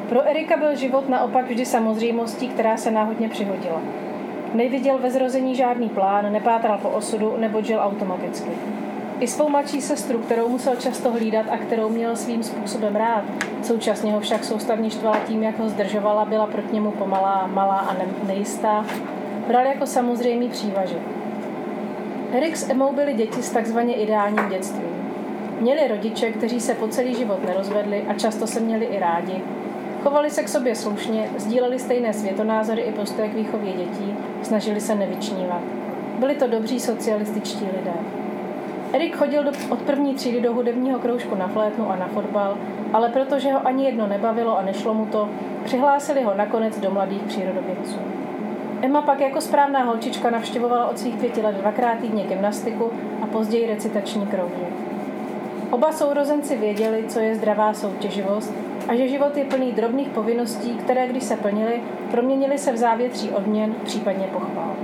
Pro Erika byl život naopak vždy samozřejmostí, která se náhodně přihodila. Neviděl ve zrození žádný plán, nepátral po osudu nebo žil automaticky. I svou mladší sestru, kterou musel často hlídat a kterou měl svým způsobem rád, současně ho však soustavně štvala tím, jak ho zdržovala, byla proti němu pomalá, malá a nejistá, bral jako samozřejmý přívažek. Erik s Emou byli děti s takzvaně ideálním dětstvím. Měli rodiče, kteří se po celý život nerozvedli a často se měli i rádi. Chovali se k sobě slušně, sdíleli stejné světonázory i postoje k výchově dětí, snažili se nevyčnívat. Byli to dobří socialističtí lidé. Erik chodil do, od první třídy do hudebního kroužku na flétnu a na fotbal, ale protože ho ani jedno nebavilo a nešlo mu to, přihlásili ho nakonec do mladých přírodovědců. Emma pak jako správná holčička navštěvovala od svých pěti let dvakrát týdně gymnastiku a později recitační krouhy. Oba sourozenci věděli, co je zdravá soutěživost a že život je plný drobných povinností, které, když se plnily, proměnily se v závětří odměn, případně pochvál.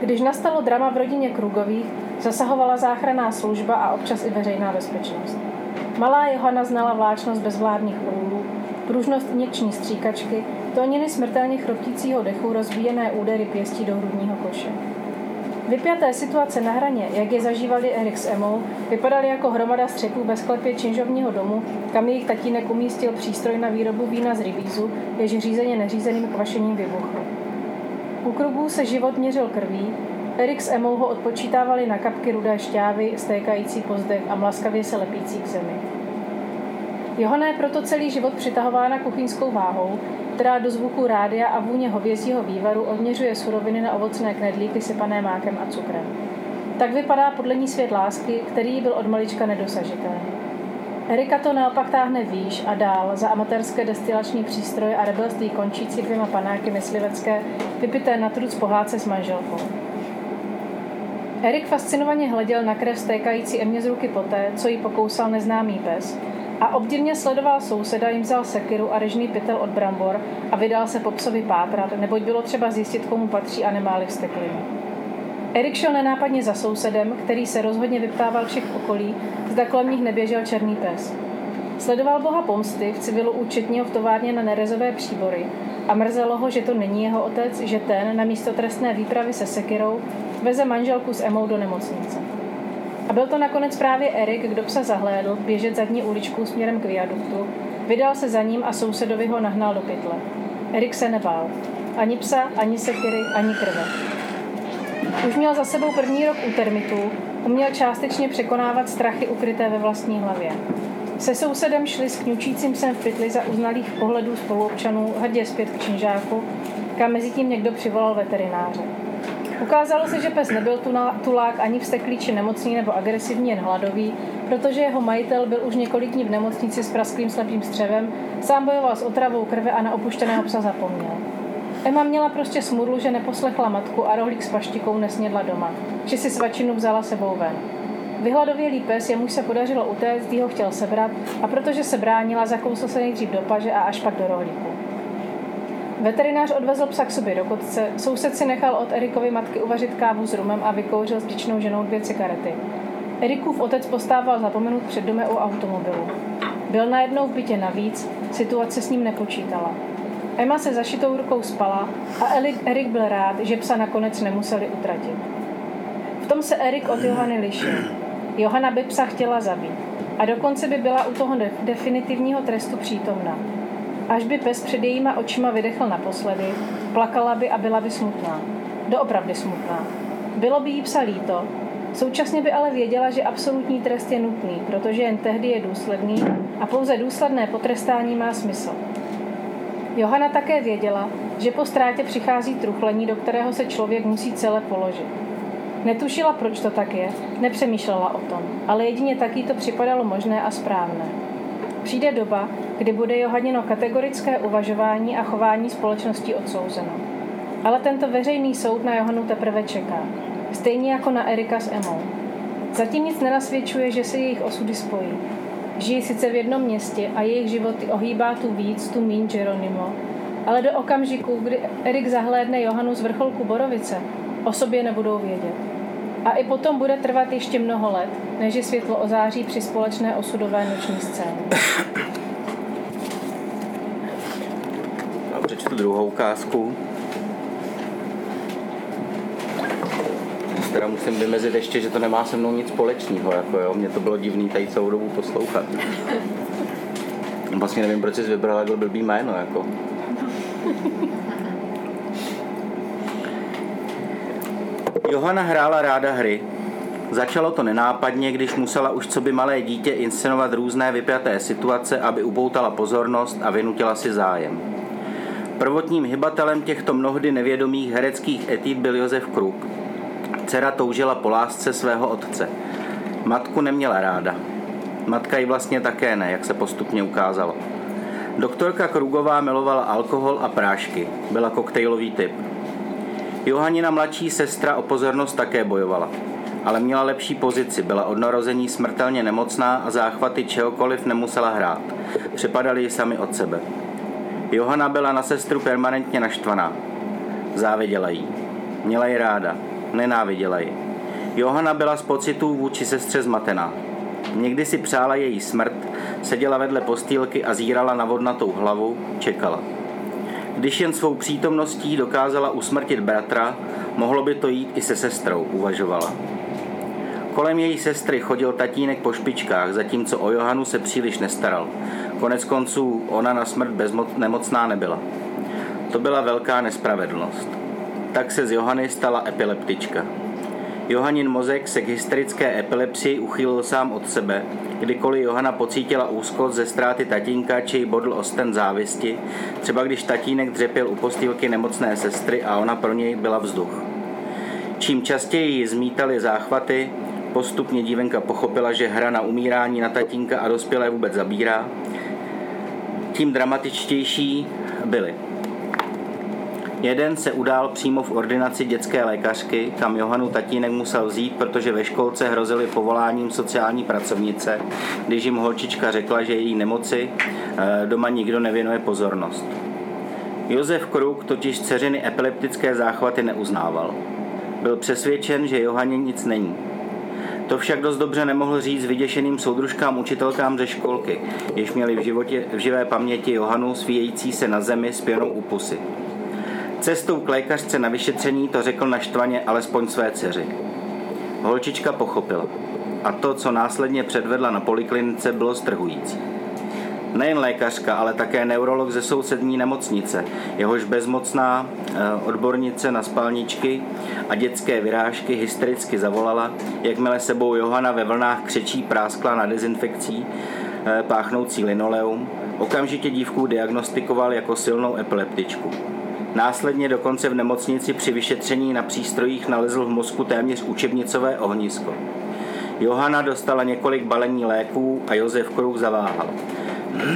Když nastalo drama v rodině Krugových, zasahovala záchranná služba a občas i veřejná bezpečnost. Malá Johana znala vláčnost bezvládných úlů, pružnost injekční stříkačky, tóniny smrtelně chroptícího dechu, rozbíjené údery pěstí do hrudního koše. Vypjaté situace na hraně, jak je zažívali Erik s Emou, vypadaly jako hromada střepů ve sklepě činžovního domu, kam jejich tatínek umístil přístroj na výrobu vína z rybízu, jež řízeně neřízeným kvašením vybuchl. U krugů se život měřil krví, Erik s Emou ho odpočítávali na kapky rudé šťávy, stékající po zdech a mlaskavě se lepící k zemi. Johana je proto celý život přitahována kuchyňskou váhou, která do zvuku rádia a vůně hovězího vývaru odměřuje suroviny na ovocné knedlíky sypané mákem a cukrem. Tak vypadá podle ní svět lásky, který byl od malička nedosažitelný. Erika to naopak táhne výš a dál za amatérské destilační přístroje a rebelství končící dvěma panáky myslivecké, vypité na truc pohádce s manželkou. Erik fascinovaně hleděl na krev stékající Emě z ruky poté, co jí pokousal neznámý pes a obdivně sledoval souseda, jim vzal sekiru a režný pytel od brambor a vydal se po psovi pátrat, neboť bylo třeba zjistit, komu patří a nemáli vsteklinu. Erik šel nenápadně za sousedem, který se rozhodně vyptával všech okolí, zda kolem nich neběžel černý pes. Sledoval boha pomsty v civilu účetního v továrně na nerezové příbory a mrzelo ho, že to není jeho otec, že ten, na místo trestné výpravy se sekirou, veze manželku s Emou do nemocnice. A byl to nakonec právě Erik, kdo psa zahlédl běžet zadní uličku směrem k viaduktu, vydal se za ním a sousedovi ho nahnal do pytle. Erik se nebál. Ani psa, ani sekiry, ani krve. Už měl za sebou první rok u termitů, uměl částečně překonávat strachy ukryté ve vlastní hlavě. Se sousedem šli s kňučícím psem v pytli za uznalých pohledů spoluobčanů hrdě zpět k činžáku, kam mezi tím někdo přivolal veterináře. Ukázalo se, že pes nebyl tulák ani vsteklý či nemocný nebo agresivní, jen hladový, protože jeho majitel byl už několik dní v nemocnici s prasklým slepým střevem, sám bojoval s otravou krve a na opuštěného psa zapomněl. Emma měla prostě smudlu, že neposlechla matku a rohlík s paštikou nesnědla doma, že si svačinu vzala sebou ven. Vyhladovělý pes, jemuž se podařilo utéct, ho chtěl sebrat a protože se bránila, zakousl se nejdřív do paže a až pak do rohlíku. Veterinář odvezl psa k sobě do kotce, soused si nechal od Erikovy matky uvařit kávu s rumem a vykouřil s vděčnou ženou dvě cigarety. Erikův otec postával zapomenut před domem u automobilu. Byl najednou v bytě navíc, situace s ním nepočítala. Emma se zašitou rukou spala a Erik byl rád, že psa nakonec nemuseli utratit. V tom se Erik od Johany lišil. Johana by psa chtěla zabít a dokonce by byla u toho definitivního trestu přítomna. Až by pes před jejíma očima vydechl naposledy, plakala by a byla by smutná. Doopravdy smutná. Bylo by jí psa líto, současně by ale věděla, že absolutní trest je nutný, protože jen tehdy je důsledný a pouze důsledné potrestání má smysl. Johana také věděla, že po ztrátě přichází truchlení, do kterého se člověk musí celé položit. Netušila, proč to tak je, nepřemýšlela o tom, ale jedině taky to připadalo možné a správné. Přijde doba, kdy bude Johanino kategorické uvažování a chování společnosti odsouzeno. Ale tento veřejný soud na Johanu teprve čeká. Stejně jako na Erika s Emou. Zatím nic nenasvědčuje, že se jejich osudy spojí. Žijí sice v jednom městě a jejich životy ohýbá tu víc, tu míň Geronimo, ale do okamžiku, kdy Erik zahlédne Johanu z vrcholku Borovice, o sobě nebudou vědět. A i potom bude trvat ještě mnoho let, než je světlo ozáří při společné osudové noční scéně. Přečtu druhou ukázku. Teda musím vymezit ještě, že to nemá se mnou nic společného. Jako jo. Mně to bylo divný tady celou dobu poslouchat. Vlastně nevím, proč jsi vybral takhle blbý jméno. Jako. Johana hrála ráda hry. Začalo to nenápadně, když musela už co by malé dítě inscenovat různé vypjaté situace, aby upoutala pozornost a vynutila si zájem. Prvotním hybatelem těchto mnohdy nevědomých hereckých etid byl Josef Kruk. Dcera toužila po lásce svého otce. Matku neměla ráda. Matka ji vlastně také ne, jak se postupně ukázalo. Doktorka Krugová milovala alkohol a prášky. Byla koktejlový typ. Johanina mladší sestra o pozornost také bojovala. Ale měla lepší pozici, byla od narození smrtelně nemocná a záchvaty čehokoliv nemusela hrát. Připadali ji sami od sebe. Johana byla na sestru permanentně naštvaná. Záviděla jí. Měla ji ráda. Nenáviděla ji. Johana byla z pocitů vůči sestře zmatená. Někdy si přála její smrt, seděla vedle postýlky a zírala na vodnatou hlavu, čekala. Když jen svou přítomností dokázala usmrtit bratra, mohlo by to jít i se sestrou, uvažovala. Kolem její sestry chodil tatínek po špičkách, zatímco o Johanu se příliš nestaral. Konec konců ona na smrt bezmo- nemocná nebyla. To byla velká nespravedlnost. Tak se z Johany stala epileptička. Johanin mozek se k hysterické epilepsii uchýlil sám od sebe, kdykoliv Johana pocítila úzkost ze ztráty tatínka či ji bodl osten závisti, třeba když tatínek dřepěl u postýlky nemocné sestry a ona pro něj byla vzduch. Čím častěji ji zmítali záchvaty, postupně dívenka pochopila, že hra na umírání na tatínka a dospělé vůbec zabírá, tím dramatičtější byly. Jeden se udál přímo v ordinaci dětské lékařky, kam Johanu tatínek musel vzít, protože ve školce hrozili povoláním sociální pracovnice, když jim holčička řekla, že její nemoci eh, doma nikdo nevěnuje pozornost. Josef Kruk totiž dceřiny epileptické záchvaty neuznával. Byl přesvědčen, že Johaně nic není. To však dost dobře nemohl říct vyděšeným soudružkám učitelkám ze školky, jež měli v, životě, v živé paměti Johanu svíjející se na zemi s pěnou u pusy. Cestou k lékařce na vyšetření to řekl naštvaně alespoň své dceři. Holčička pochopila. A to, co následně předvedla na poliklinice, bylo strhující. Nejen lékařka, ale také neurolog ze sousední nemocnice, jehož bezmocná eh, odbornice na spalničky a dětské vyrážky hystericky zavolala, jakmile sebou Johana ve vlnách křečí práskla na dezinfekcí, eh, páchnoucí linoleum, okamžitě dívku diagnostikoval jako silnou epileptičku. Následně dokonce v nemocnici při vyšetření na přístrojích nalezl v mozku téměř učebnicové ohnisko. Johana dostala několik balení léků a Josef Kruk zaváhal.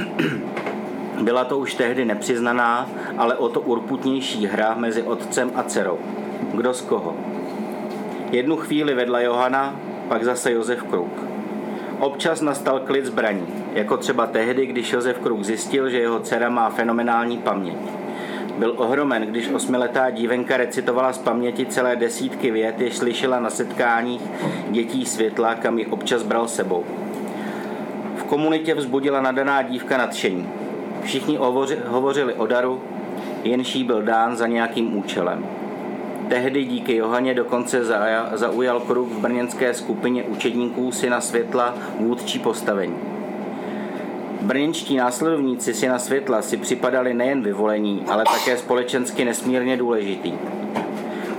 [clears throat] Byla to už tehdy nepřiznaná, ale o to urputnější hra mezi otcem a dcerou. Kdo z koho? Jednu chvíli vedla Johana, pak zase Josef Kruk. Občas nastal klid zbraní, jako třeba tehdy, když Josef Kruk zjistil, že jeho dcera má fenomenální paměť. Byl ohromen, když osmiletá dívenka recitovala z paměti celé desítky vět, jež slyšela na setkáních dětí světla, kam ji občas bral sebou. V komunitě vzbudila nadaná dívka nadšení. Všichni hovořili o daru, jenž jí byl dán za nějakým účelem. Tehdy díky Johaně dokonce zaujal kruh v brněnské skupině učedníků Syna světla vůdčí postavení. Brněnští následovníci Syna světla si připadali nejen vyvolení, ale také společensky nesmírně důležitý.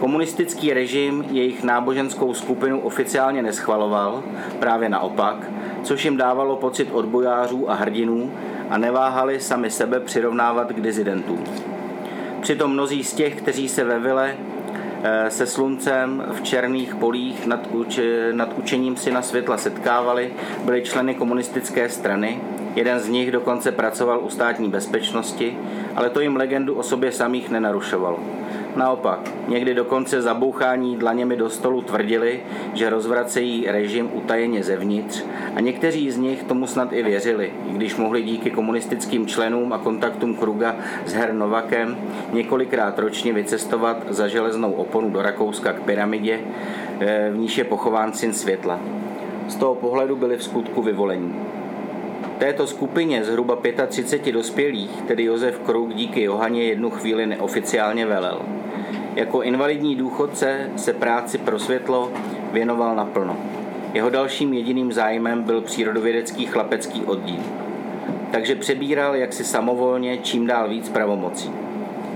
Komunistický režim jejich náboženskou skupinu oficiálně neschvaloval, právě naopak, což jim dávalo pocit odbojářů a hrdinů a neváhali sami sebe přirovnávat k dizidentům. Přitom mnozí z těch, kteří se ve vile se sluncem v černých polích nad, uč, nad učením syna světla setkávali, byli členy komunistické strany. Jeden z nich dokonce pracoval u státní bezpečnosti, ale to jim legendu o sobě samých nenarušovalo. Naopak, někdy dokonce zabouchání dlaněmi do stolu tvrdili, že rozvracejí režim utajeně zevnitř a někteří z nich tomu snad i věřili, i když mohli díky komunistickým členům a kontaktům Kruga s Her Novakem několikrát ročně vycestovat za železnou oponu do Rakouska k pyramidě, eh, v níž je pochován syn světla. Z toho pohledu byli v skutku vyvolení. Této skupině zhruba 35 dospělých, tedy Josef Kruk díky Johaně jednu chvíli neoficiálně velel. Jako invalidní důchodce se práci pro světlo věnoval naplno. Jeho dalším jediným zájmem byl přírodovědecký chlapecký oddíl. Takže přebíral jaksi samovolně čím dál víc pravomocí.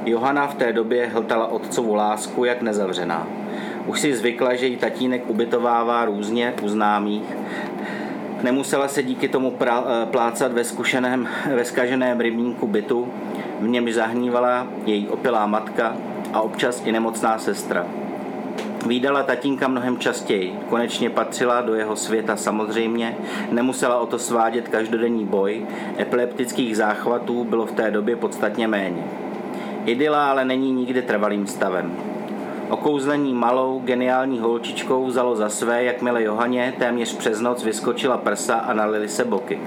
Johana v té době hltala otcovu lásku jak nezavřená. Už si zvykla, že jí tatínek ubytovává různě u známých, Nemusela se díky tomu eh, plácat ve, zkušeném, ve skaženém rybníku bytu, v němž zahnívala její opilá matka a občas i nemocná sestra. Výdala tatínka mnohem častěji, konečně patřila do jeho světa samozřejmě, nemusela o to svádět každodenní boj, epileptických záchvatů bylo v té době podstatně méně. Idyla ale není nikdy trvalým stavem. Okouzlení malou, geniální holčičkou vzalo za své, jakmile Johaně téměř přes noc vyskočila prsa a nalili se boky.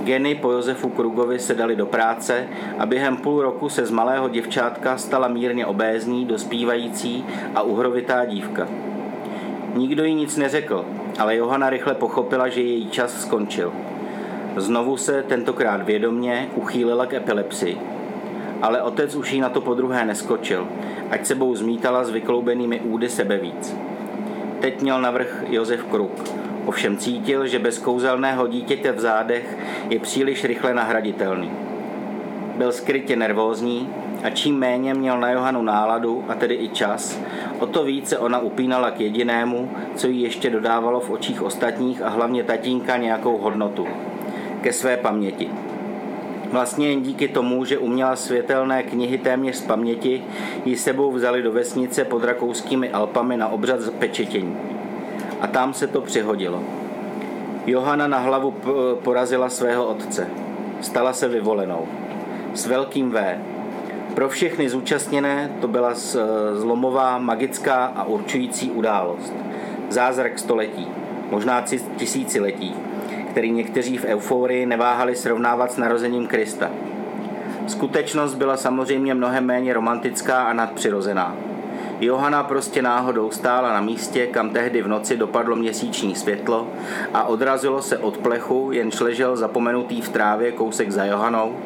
Geny po Josefu Krugovi se dali do práce a během půl roku se z malého děvčátka stala mírně obézní, dospívající a uhrovitá dívka. Nikdo jí nic neřekl, ale Johana rychle pochopila, že její čas skončil. Znovu se, tentokrát vědomně, uchýlila k epilepsii. Ale otec už jí na to podruhé neskočil ať sebou zmítala s vykloubenými údy sebe víc. Teď měl navrh Josef Kruk. Ovšem cítil, že bez kouzelného dítěte v zádech je příliš rychle nahraditelný. Byl skrytě nervózní a čím méně měl na Johanu náladu, a tedy i čas, o to více ona upínala k jedinému, co jí ještě dodávalo v očích ostatních a hlavně tatínka nějakou hodnotu. Ke své paměti. Vlastně jen díky tomu, že uměla světelné knihy téměř z paměti, ji sebou vzali do vesnice pod rakouskými Alpami na obřad pečetění. A tam se to přihodilo. Johana na hlavu porazila svého otce. Stala se vyvolenou. S velkým V. Pro všechny zúčastněné to byla zlomová, magická a určující událost. Zázrak století, možná tisíciletí který někteří v euforii neváhali srovnávat s narozením Krista. Skutečnost byla samozřejmě mnohem méně romantická a nadpřirozená. Johana prostě náhodou stála na místě, kam tehdy v noci dopadlo měsíční světlo a odrazilo se od plechu, jenž ležel zapomenutý v trávě kousek za Johanou,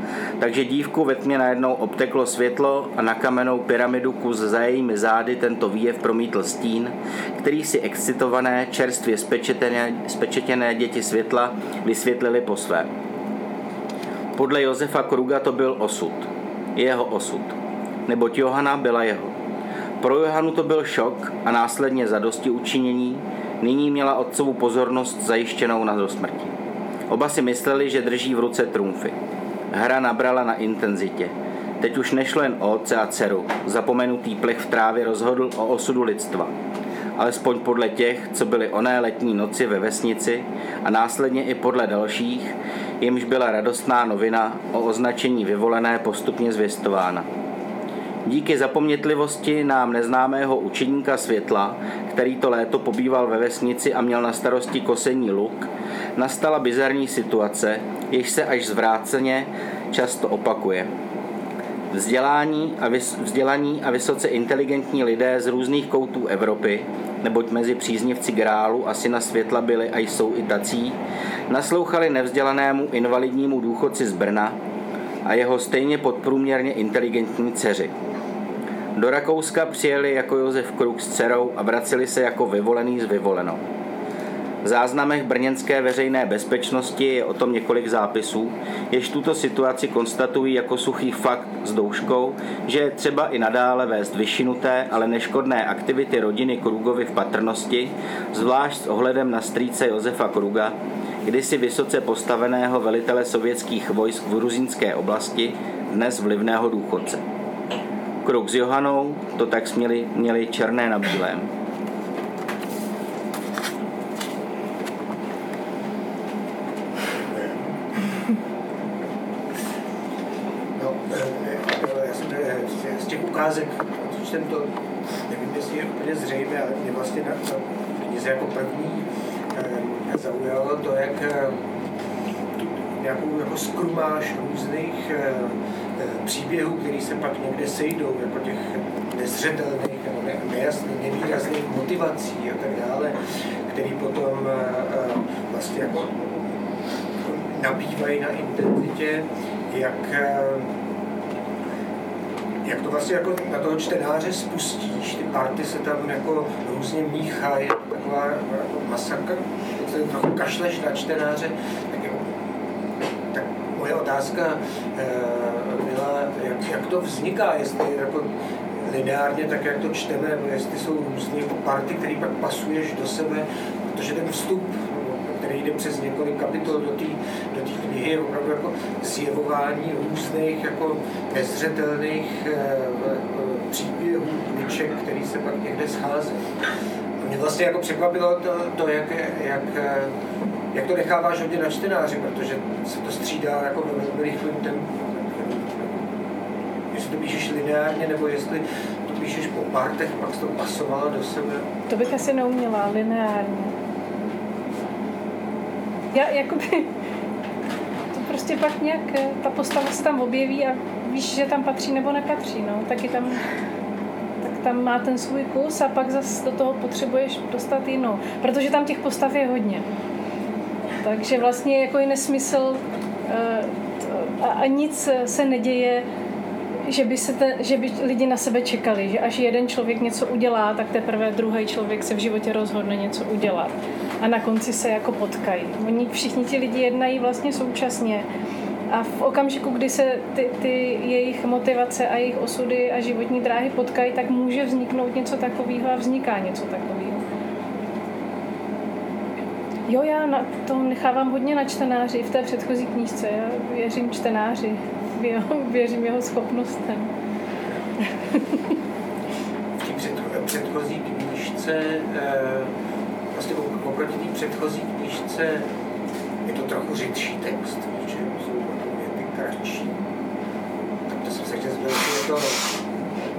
takže dívku ve tmě najednou obteklo světlo a na kamenou pyramidu kus za jejími zády tento výjev promítl stín, který si excitované, čerstvě spečetěné, spečetěné děti světla vysvětlili po svém. Podle Josefa Kruga to byl osud. Jeho osud. Neboť Johana byla jeho. Pro Johanu to byl šok a následně za dosti učinění nyní měla otcovu pozornost zajištěnou na dosmrti. Oba si mysleli, že drží v ruce trumfy. Hra nabrala na intenzitě. Teď už nešlo jen o otce a dceru. Zapomenutý plech v trávě rozhodl o osudu lidstva. Alespoň podle těch, co byli oné letní noci ve vesnici a následně i podle dalších, jimž byla radostná novina o označení vyvolené postupně zvěstována. Díky zapomnětlivosti nám neznámého učeníka světla, který to léto pobýval ve vesnici a měl na starosti kosení luk, nastala bizarní situace, jež se až zvráceně často opakuje. Vzdělání a, vys- vzdělaní a vysoce inteligentní lidé z různých koutů Evropy, neboť mezi příznivci grálu a syna světla byli a jsou i tací, naslouchali nevzdělanému invalidnímu důchodci z Brna a jeho stejně podprůměrně inteligentní dceři. Do Rakouska přijeli jako Josef Kruk s dcerou a vraceli se jako vyvolený s vyvolenou. V záznamech brněnské veřejné bezpečnosti je o tom několik zápisů, jež tuto situaci konstatují jako suchý fakt s douškou, že je třeba i nadále vést vyšinuté, ale neškodné aktivity rodiny Krugovy v patrnosti, zvlášť s ohledem na strýce Josefa Kruga, kdysi vysoce postaveného velitele sovětských vojsk v gruzínské oblasti, dnes vlivného důchodce. Kruk s Johanou to tak směli, měli černé na bílém. No, eh, eh, těch ukázek to, nevím, jestli je úplně zřejmé, ale mě vlastně na, na jako první eh, zaujalo to, jak eh, nějakou jako skrumáž různých eh, eh, příběhů, které se pak někde sejdou, jako těch nezřetelných nebo ne, nejasných, nevýrazných motivací a tak dále, který potom eh, eh, vlastně jako nabývají na intenzitě, jak eh, jak to vlastně jako na toho čtenáře spustíš, ty party se tam jako různě míchají, taková jako masakr, trochu kašleš na čtenáře, tak, tak moje otázka e, byla, jak, jak to vzniká, jestli jako lineárně, tak jak to čteme, nebo jestli jsou různé party, které pak pasuješ do sebe, protože ten vstup který jde přes několik kapitol do té do knihy, je opravdu jako zjevování různých jako nezřetelných e, e, příběhů, kliček, který se pak někde schází. Mě vlastně jako překvapilo to, to jak, jak, jak to necháváš hodně na čtenáři, protože se to střídá jako ve velmi rychlém tempu. Jestli to píšeš lineárně, nebo jestli to píšeš po partech, pak to pasovalo do sebe. To bych asi neuměla lineárně já jakoby, to prostě pak nějak, eh, ta postava se tam objeví a víš, že tam patří nebo nepatří, no, taky tam, tam má ten svůj kus a pak zase do toho potřebuješ dostat jinou, protože tam těch postav je hodně. Takže vlastně jako je nesmysl eh, a nic se neděje, že by, se ten, že by lidi na sebe čekali, že až jeden člověk něco udělá, tak teprve druhý člověk se v životě rozhodne něco udělat a na konci se jako potkají. Oni všichni ti lidi jednají vlastně současně a v okamžiku, kdy se ty, ty jejich motivace a jejich osudy a životní dráhy potkají, tak může vzniknout něco takového a vzniká něco takového. Jo, já na to nechávám hodně na čtenáři v té předchozí knížce. Já věřím čtenáři, věřím jeho schopnostem. předchozí knížce eh, vlastně oproti té předchozí knižce je to trochu řidší text, kratší. Tak to jsem se chtěl zeptat, jestli je to,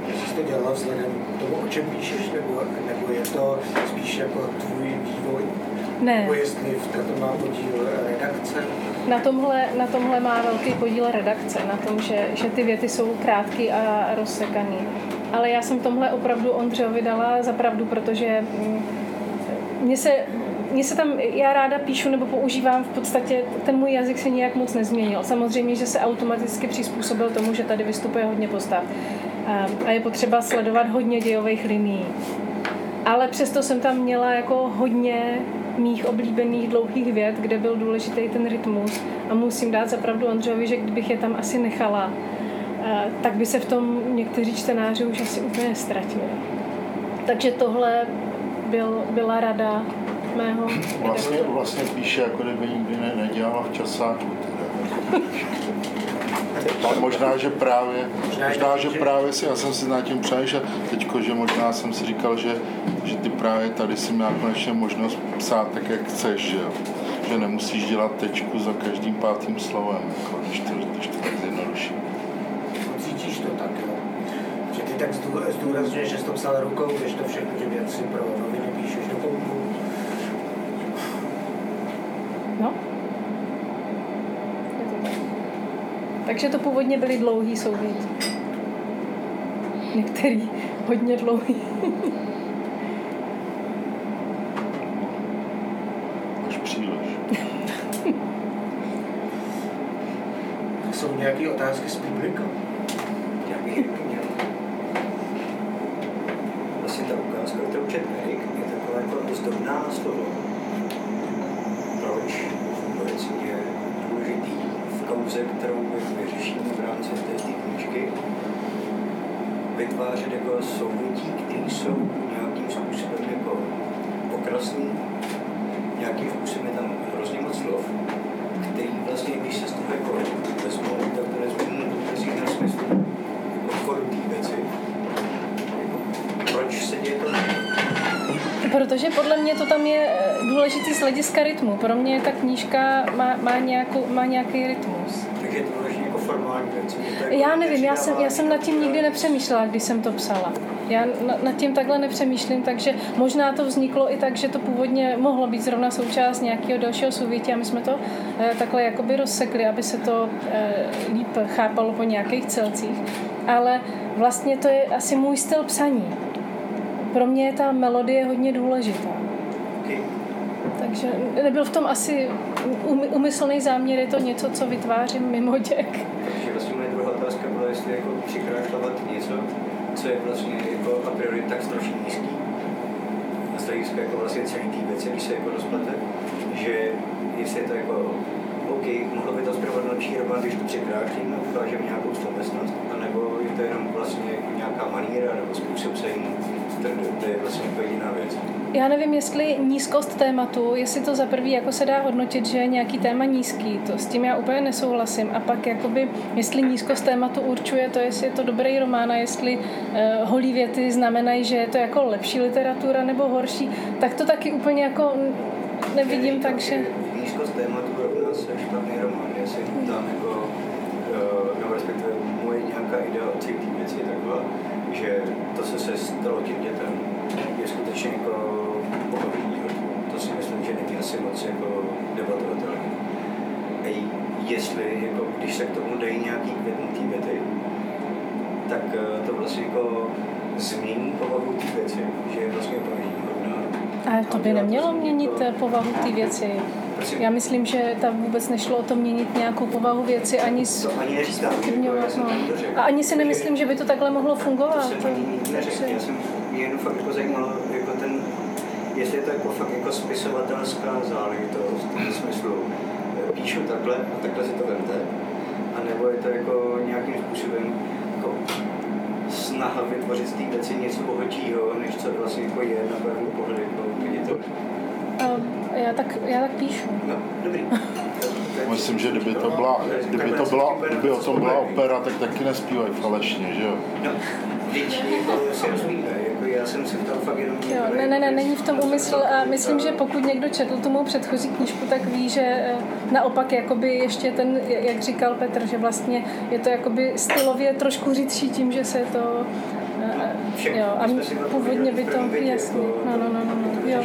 jestli jsi to dělala vzhledem k tomu, o čem píšeš, nebo, nebo je to spíš jako tvůj vývoj? Ne. Nebo jestli v tom má podíl redakce? Na tomhle, na tomhle má velký podíl redakce, na tom, že, že ty věty jsou krátké a rozsekané. Ale já jsem tomhle opravdu Ondřejovi dala za pravdu, protože mm, mně se, mně se tam, já ráda píšu nebo používám v podstatě, ten můj jazyk se nějak moc nezměnil. Samozřejmě, že se automaticky přizpůsobil tomu, že tady vystupuje hodně postav. A je potřeba sledovat hodně dějových linií. Ale přesto jsem tam měla jako hodně mých oblíbených dlouhých vět, kde byl důležitý ten rytmus. A musím dát zapravdu Ondřejovi, že kdybych je tam asi nechala, tak by se v tom někteří čtenáři už asi úplně ztratili. Takže tohle byl, byla rada mého Vlastně, vlastně píše, jako kdyby nikdy ne, nedělala v časáku. A [laughs] možná, že právě, možná, že právě si, já jsem si nad tím přemýšlel teďko, že možná jsem si říkal, že, že ty právě tady si měl konečně možnost psát tak, jak chceš, že jo? Že nemusíš dělat tečku za každým pátým slovem, jako, když to, když to tak zjednoduší. Cítíš to tak, jo? Že ty tak zdůrazňuješ, že jsi to psal rukou, když to všechny ty věci pro noviny píšeš do kompu. No. Takže to původně byly dlouhý souvěti. Některý hodně dlouhý. Až příliš. Jsou nějaké otázky z publika? Nějaký Vlastně ta ukázka, kterou čet Erik, je taková jako zdobná slovo. Proč vůbec je důležitý kauze, kterou vyřešíme v rámci té knížky, vytvářet jako souvětí, které jsou nějakým způsobem jako okrasný, nějakým způsobem je tam hrozně moc slov, který vlastně, když se z toho jako vezmou, tak to nezmění vůbec jiného smyslu, chodu té věci. Proč se děje to? Protože podle mě to tam je eh, důležitý z hlediska rytmu. Pro mě ta knížka má, má, nějakou, má nějaký rytmus. Takže je to vlastně jako formální věc. Je to jako Já nevím, já jsem, já jsem nad tím nikdy nepřemýšlela, když jsem to psala. Já nad tím takhle nepřemýšlím, takže možná to vzniklo i tak, že to původně mohlo být zrovna součást nějakého dalšího souvětí a my jsme to eh, takhle jakoby rozsekli, aby se to eh, líp chápalo po nějakých celcích. Ale vlastně to je asi můj styl psaní. Pro mě je ta melodie hodně důležitá. Takže nebyl v tom asi umyslný záměr, je to něco, co vytvářím mimo děk. Takže vlastně moje druhá otázka byla, jestli jako přikrášlovat něco, co je vlastně jako a priori tak strašně nízký. A z hlediska jako vlastně celý té věci, když se jako rozplete, že jestli je to jako OK, mohlo by to zprvovat lepší román, když to přikrášlíme, ukážeme nějakou slovesnost, anebo je to jenom vlastně nějaká maníra nebo způsob psaní, to, to je vlastně jako jediná věc já nevím, jestli nízkost tématu, jestli to za prvý jako se dá hodnotit, že je nějaký téma nízký, to s tím já úplně nesouhlasím. A pak jakoby, jestli nízkost tématu určuje to, jestli je to dobrý román a jestli uh, holí věty znamenají, že je to jako lepší literatura nebo horší, tak to taky úplně jako nevidím, takže... Nízkost tématu rovná se špatný román, jestli tam jako, uh, nebo respektive moje nějaká idea o celé věci je taková, že to, co se stalo tím dětem, je skutečně jako to si myslím, že není asi moc jako debatovatelný. A jestli, jako, když se k tomu dají nějaký květnutý věty, tak eh, to vlastně jako změní povahu té věci, že je vlastně hodná. A to by nemělo měnit to... povahu té věci. Já myslím, že tam vůbec nešlo o to měnit nějakou povahu věci ani to ani neříkám, no. A ani si nemyslím, že by to takhle mohlo fungovat. To jsem ani neřekl, já jsem mě jen fakt jako zajímalo jako jestli je to jako fakt jako spisovatelská záležitost, v tom smyslu, eh, píšu takhle a takhle si to vemte, anebo je to jako nějakým způsobem jako snaha vytvořit z té věci něco bohatšího, než co vlastně jako je na první pohled jako viditel. Um, já tak, já tak píšu. No, dobrý. [laughs] Myslím, že kdyby to byla, kdyby to byla, kdyby o tom byla opera, tak taky nespívají falešně, že jo? No, teď jako si rozumíme, já jsem si ptal fakt jenom... Jo, ne, ne, ne, není v tom úmysl a myslím, že pokud někdo četl tu mou předchozí knížku, tak ví, že eh, naopak jakoby ještě ten, jak říkal Petr, že vlastně je to jakoby stylově trošku řídší tím, že se to... Eh, jo, a původně by to... Jasně, no, no, no, no, no jo.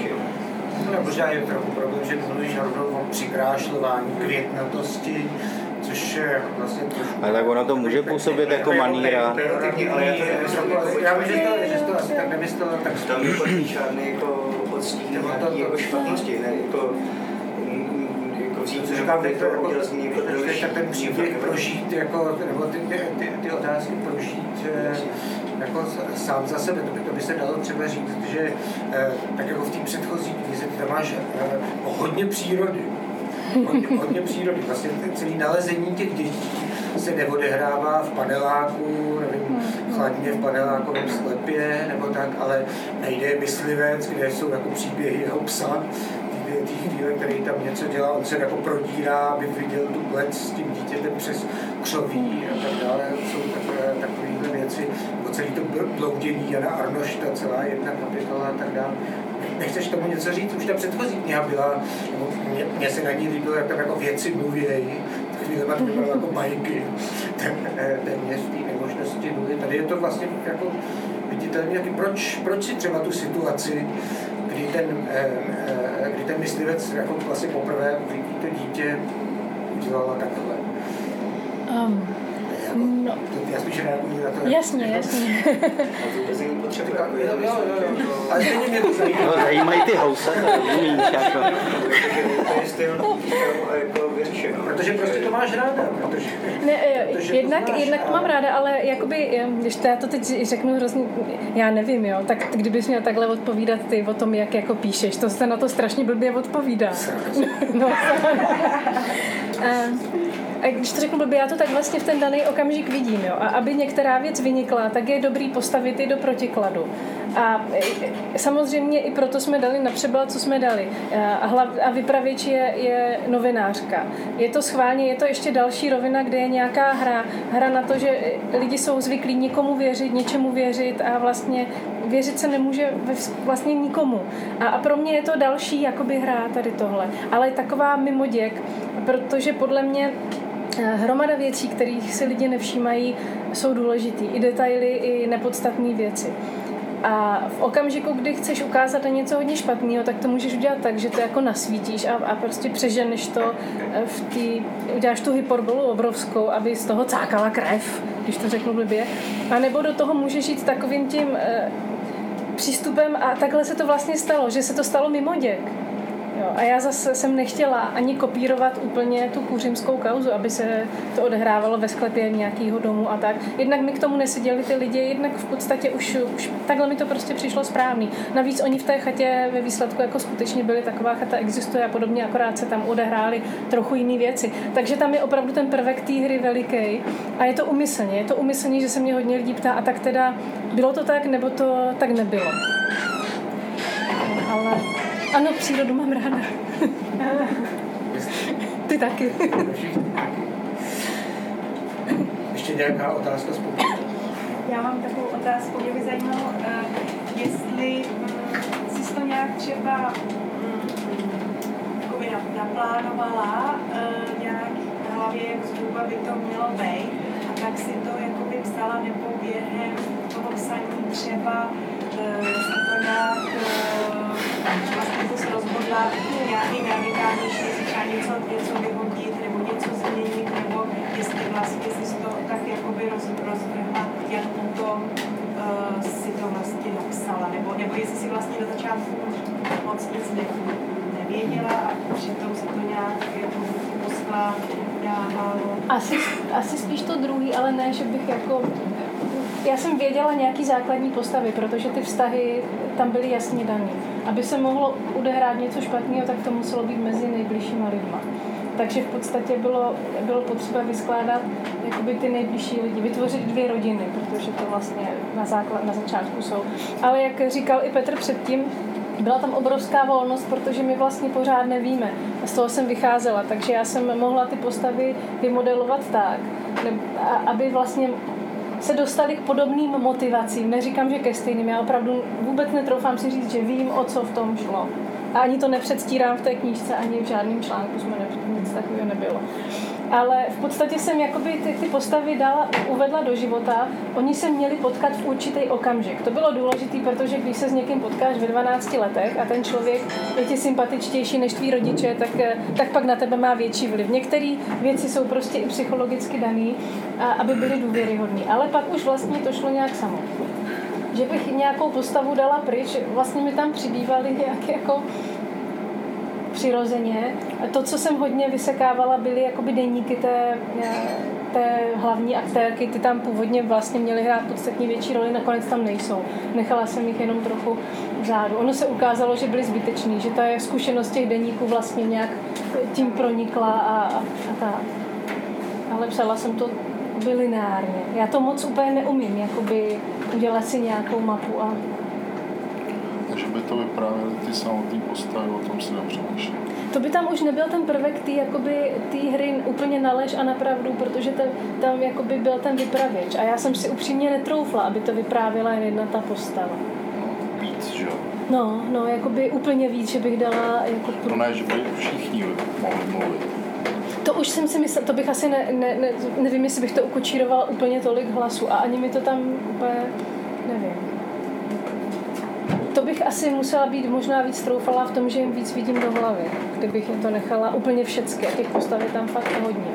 No, možná je trochu problém, že mluvíš rovnou o přikrášlování květnatosti, což je vlastně trošku... Ale tak ono to může působit jako maníra. Já vím, že to, že to asi tak nemyslel, tak... Tam jako žádný jako odstín jako špatnosti, ne, jako jako vzít, co říkám, to jako, tak ten příběh prožít, jako, nebo ty, ty, ty otázky prožít eh, jako sám za sebe, to by, to by se dalo třeba říct, že eh, tak jako v té předchozí knize, tam máš eh, hodně přírody, hodně, hodně přírody. Vlastně celý nalezení těch dětí se neodehrává v paneláku, nevím, chladně v panelákovém sklepě, nebo tak, ale nejde myslivec, kde jsou jako příběhy jeho psa, ty chvíle, který tam něco dělá, on se jako prodírá, aby viděl tu klec s tím dítětem přes křoví a tak dále. Jsou takové, takovéhle věci, o celý to bloudění Jana Arnošta, celá jedna kapitola a tak dále nechceš tomu něco říct? Už ta předchozí kniha byla, mě, mě se na ní líbilo, jak tam jako věci mluvějí, chvíle to bylo jako bajky, eh, téměř té nemožnosti mluvit. Tady je to vlastně jako viditelně, proč, proč si třeba tu situaci, kdy ten, eh, eh, kdy ten myslivec jako vlastně poprvé vidí to dítě, udělala takhle. Um, No. Já spíš reaguji na to. Jasně, jasně. Ale stejně mě to zajímá. No, zajímají ty house, rozumíš, jako. To je styl jako vyřešeno. Protože prostě to máš ráda. Protože, ne, protože jednak, to jednak to mám ráda, ale jakoby, když to já to teď řeknu hrozně, já nevím, jo, tak kdybys měl takhle odpovídat ty o tom, jak jako píšeš, to se na to strašně blbě odpovídá. [laughs] no, [laughs] když to řeknu blbě, já to tak vlastně v ten daný okamžik vidím. Jo? A aby některá věc vynikla, tak je dobrý postavit ji do protikladu. A e, samozřejmě i proto jsme dali na co jsme dali. A, hlav, a vypravěč je, je novinářka. Je to schválně, je to ještě další rovina, kde je nějaká hra. Hra na to, že lidi jsou zvyklí někomu věřit, něčemu věřit a vlastně věřit se nemůže vlastně nikomu. A, a pro mě je to další jakoby hra tady tohle. Ale taková mimoděk, protože podle mě hromada věcí, kterých si lidi nevšímají, jsou důležitý. I detaily, i nepodstatné věci. A v okamžiku, kdy chceš ukázat na něco hodně špatného, tak to můžeš udělat tak, že to jako nasvítíš a, a prostě přeženeš to eh, v tý, uděláš tu hyperbolu obrovskou, aby z toho cákala krev, když to řeknu blbě. A nebo do toho můžeš jít takovým tím e, přístupem a takhle se to vlastně stalo, že se to stalo mimo děk. Jo, a já zase jsem nechtěla ani kopírovat úplně tu kuřimskou kauzu, aby se to odehrávalo ve sklepě nějakého domu a tak. Jednak mi k tomu neseděli ty lidi, jednak v podstatě už, už takhle mi to prostě přišlo správný. Navíc oni v té chatě ve výsledku jako skutečně byli, taková chata existuje a podobně, akorát se tam odehrály trochu jiné věci. Takže tam je opravdu ten prvek té hry veliký a je to umyslně. Je to umyslně, že se mě hodně lidí ptá, a tak teda bylo to tak, nebo to tak nebylo. Ano, přírodu mám ráda. Ty taky. Ještě nějaká otázka z publika? Já mám takovou otázku, mě by zajímalo, eh, jestli mm, jsi to nějak třeba mm, jakoby na- naplánovala eh, nějak v hlavě, jak zhruba by to mělo být, a tak si to jakoby psala, nebo během toho psaní třeba eh, to nějak eh, vlastně se rozhodla nějakým radikálnější, třeba něco, něco vyhodit, nebo něco změnit, nebo jestli vlastně jsi to tak jakoby roz, rozvrhla, jak potom uh, si to vlastně napsala, nebo, nebo jestli si vlastně na začátku moc nic ne, nevěděla a přitom si to nějak jako posla dávalo. Asi, asi spíš to druhý, ale ne, že bych jako... Já jsem věděla nějaký základní postavy, protože ty vztahy tam byly jasně dané. Aby se mohlo odehrát něco špatného, tak to muselo být mezi nejbližšíma lidma. Takže v podstatě bylo, bylo potřeba vyskládat jakoby ty nejbližší lidi, vytvořit dvě rodiny, protože to vlastně na, základ, na začátku jsou. Ale jak říkal i Petr předtím, byla tam obrovská volnost, protože my vlastně pořád nevíme. Z toho jsem vycházela, takže já jsem mohla ty postavy vymodelovat tak, aby vlastně se dostali k podobným motivacím. Neříkám, že ke stejným. Já opravdu vůbec netroufám si říct, že vím, o co v tom šlo. A ani to nepředstírám v té knížce, ani v žádném článku jsme ne, nic takového nebylo. Ale v podstatě jsem jakoby ty, ty postavy dala, uvedla do života. Oni se měli potkat v určitý okamžik. To bylo důležité, protože když se s někým potkáš ve 12 letech a ten člověk je ti sympatičtější než tví rodiče, tak, eh, tak pak na tebe má větší vliv. Některé věci jsou prostě i psychologicky dané, aby byly důvěryhodné. Ale pak už vlastně to šlo nějak samo že bych nějakou postavu dala pryč, vlastně mi tam přibývaly nějaké jako přirozeně. To, co jsem hodně vysekávala, byly jakoby deníky té, té hlavní aktérky, ty tam původně vlastně měly hrát podstatně větší roli, nakonec tam nejsou. Nechala jsem jich jenom trochu vzadu. Ono se ukázalo, že byly zbytečný, že ta zkušenost těch deníků vlastně nějak tím pronikla a, a, a tak. Ale psala jsem to by. Já to moc úplně neumím, jakoby udělat si nějakou mapu a Takže by to vyprávěly ty samotné postavy, o tom si nepřemýšlím. to by tam už nebyl ten prvek té jakoby, tý hry úplně na lež a na pravdu, protože ten, tam jakoby byl ten vypravěč. A já jsem si upřímně netroufla, aby to vyprávěla jen jedna ta postava. No, víc, že jo. No, no, jakoby úplně víc, že bych dala jako... To prů- ne, že by všichni mohli mluvit. To už jsem si myslela, to bych asi ne, ne, ne, nevím, jestli bych to ukočírovala úplně tolik hlasu a ani mi to tam úplně, nevím. To bych asi musela být možná víc troufala v tom, že jim víc vidím do hlavy, kdybych jim to nechala úplně všecky a těch postav je tam fakt hodně.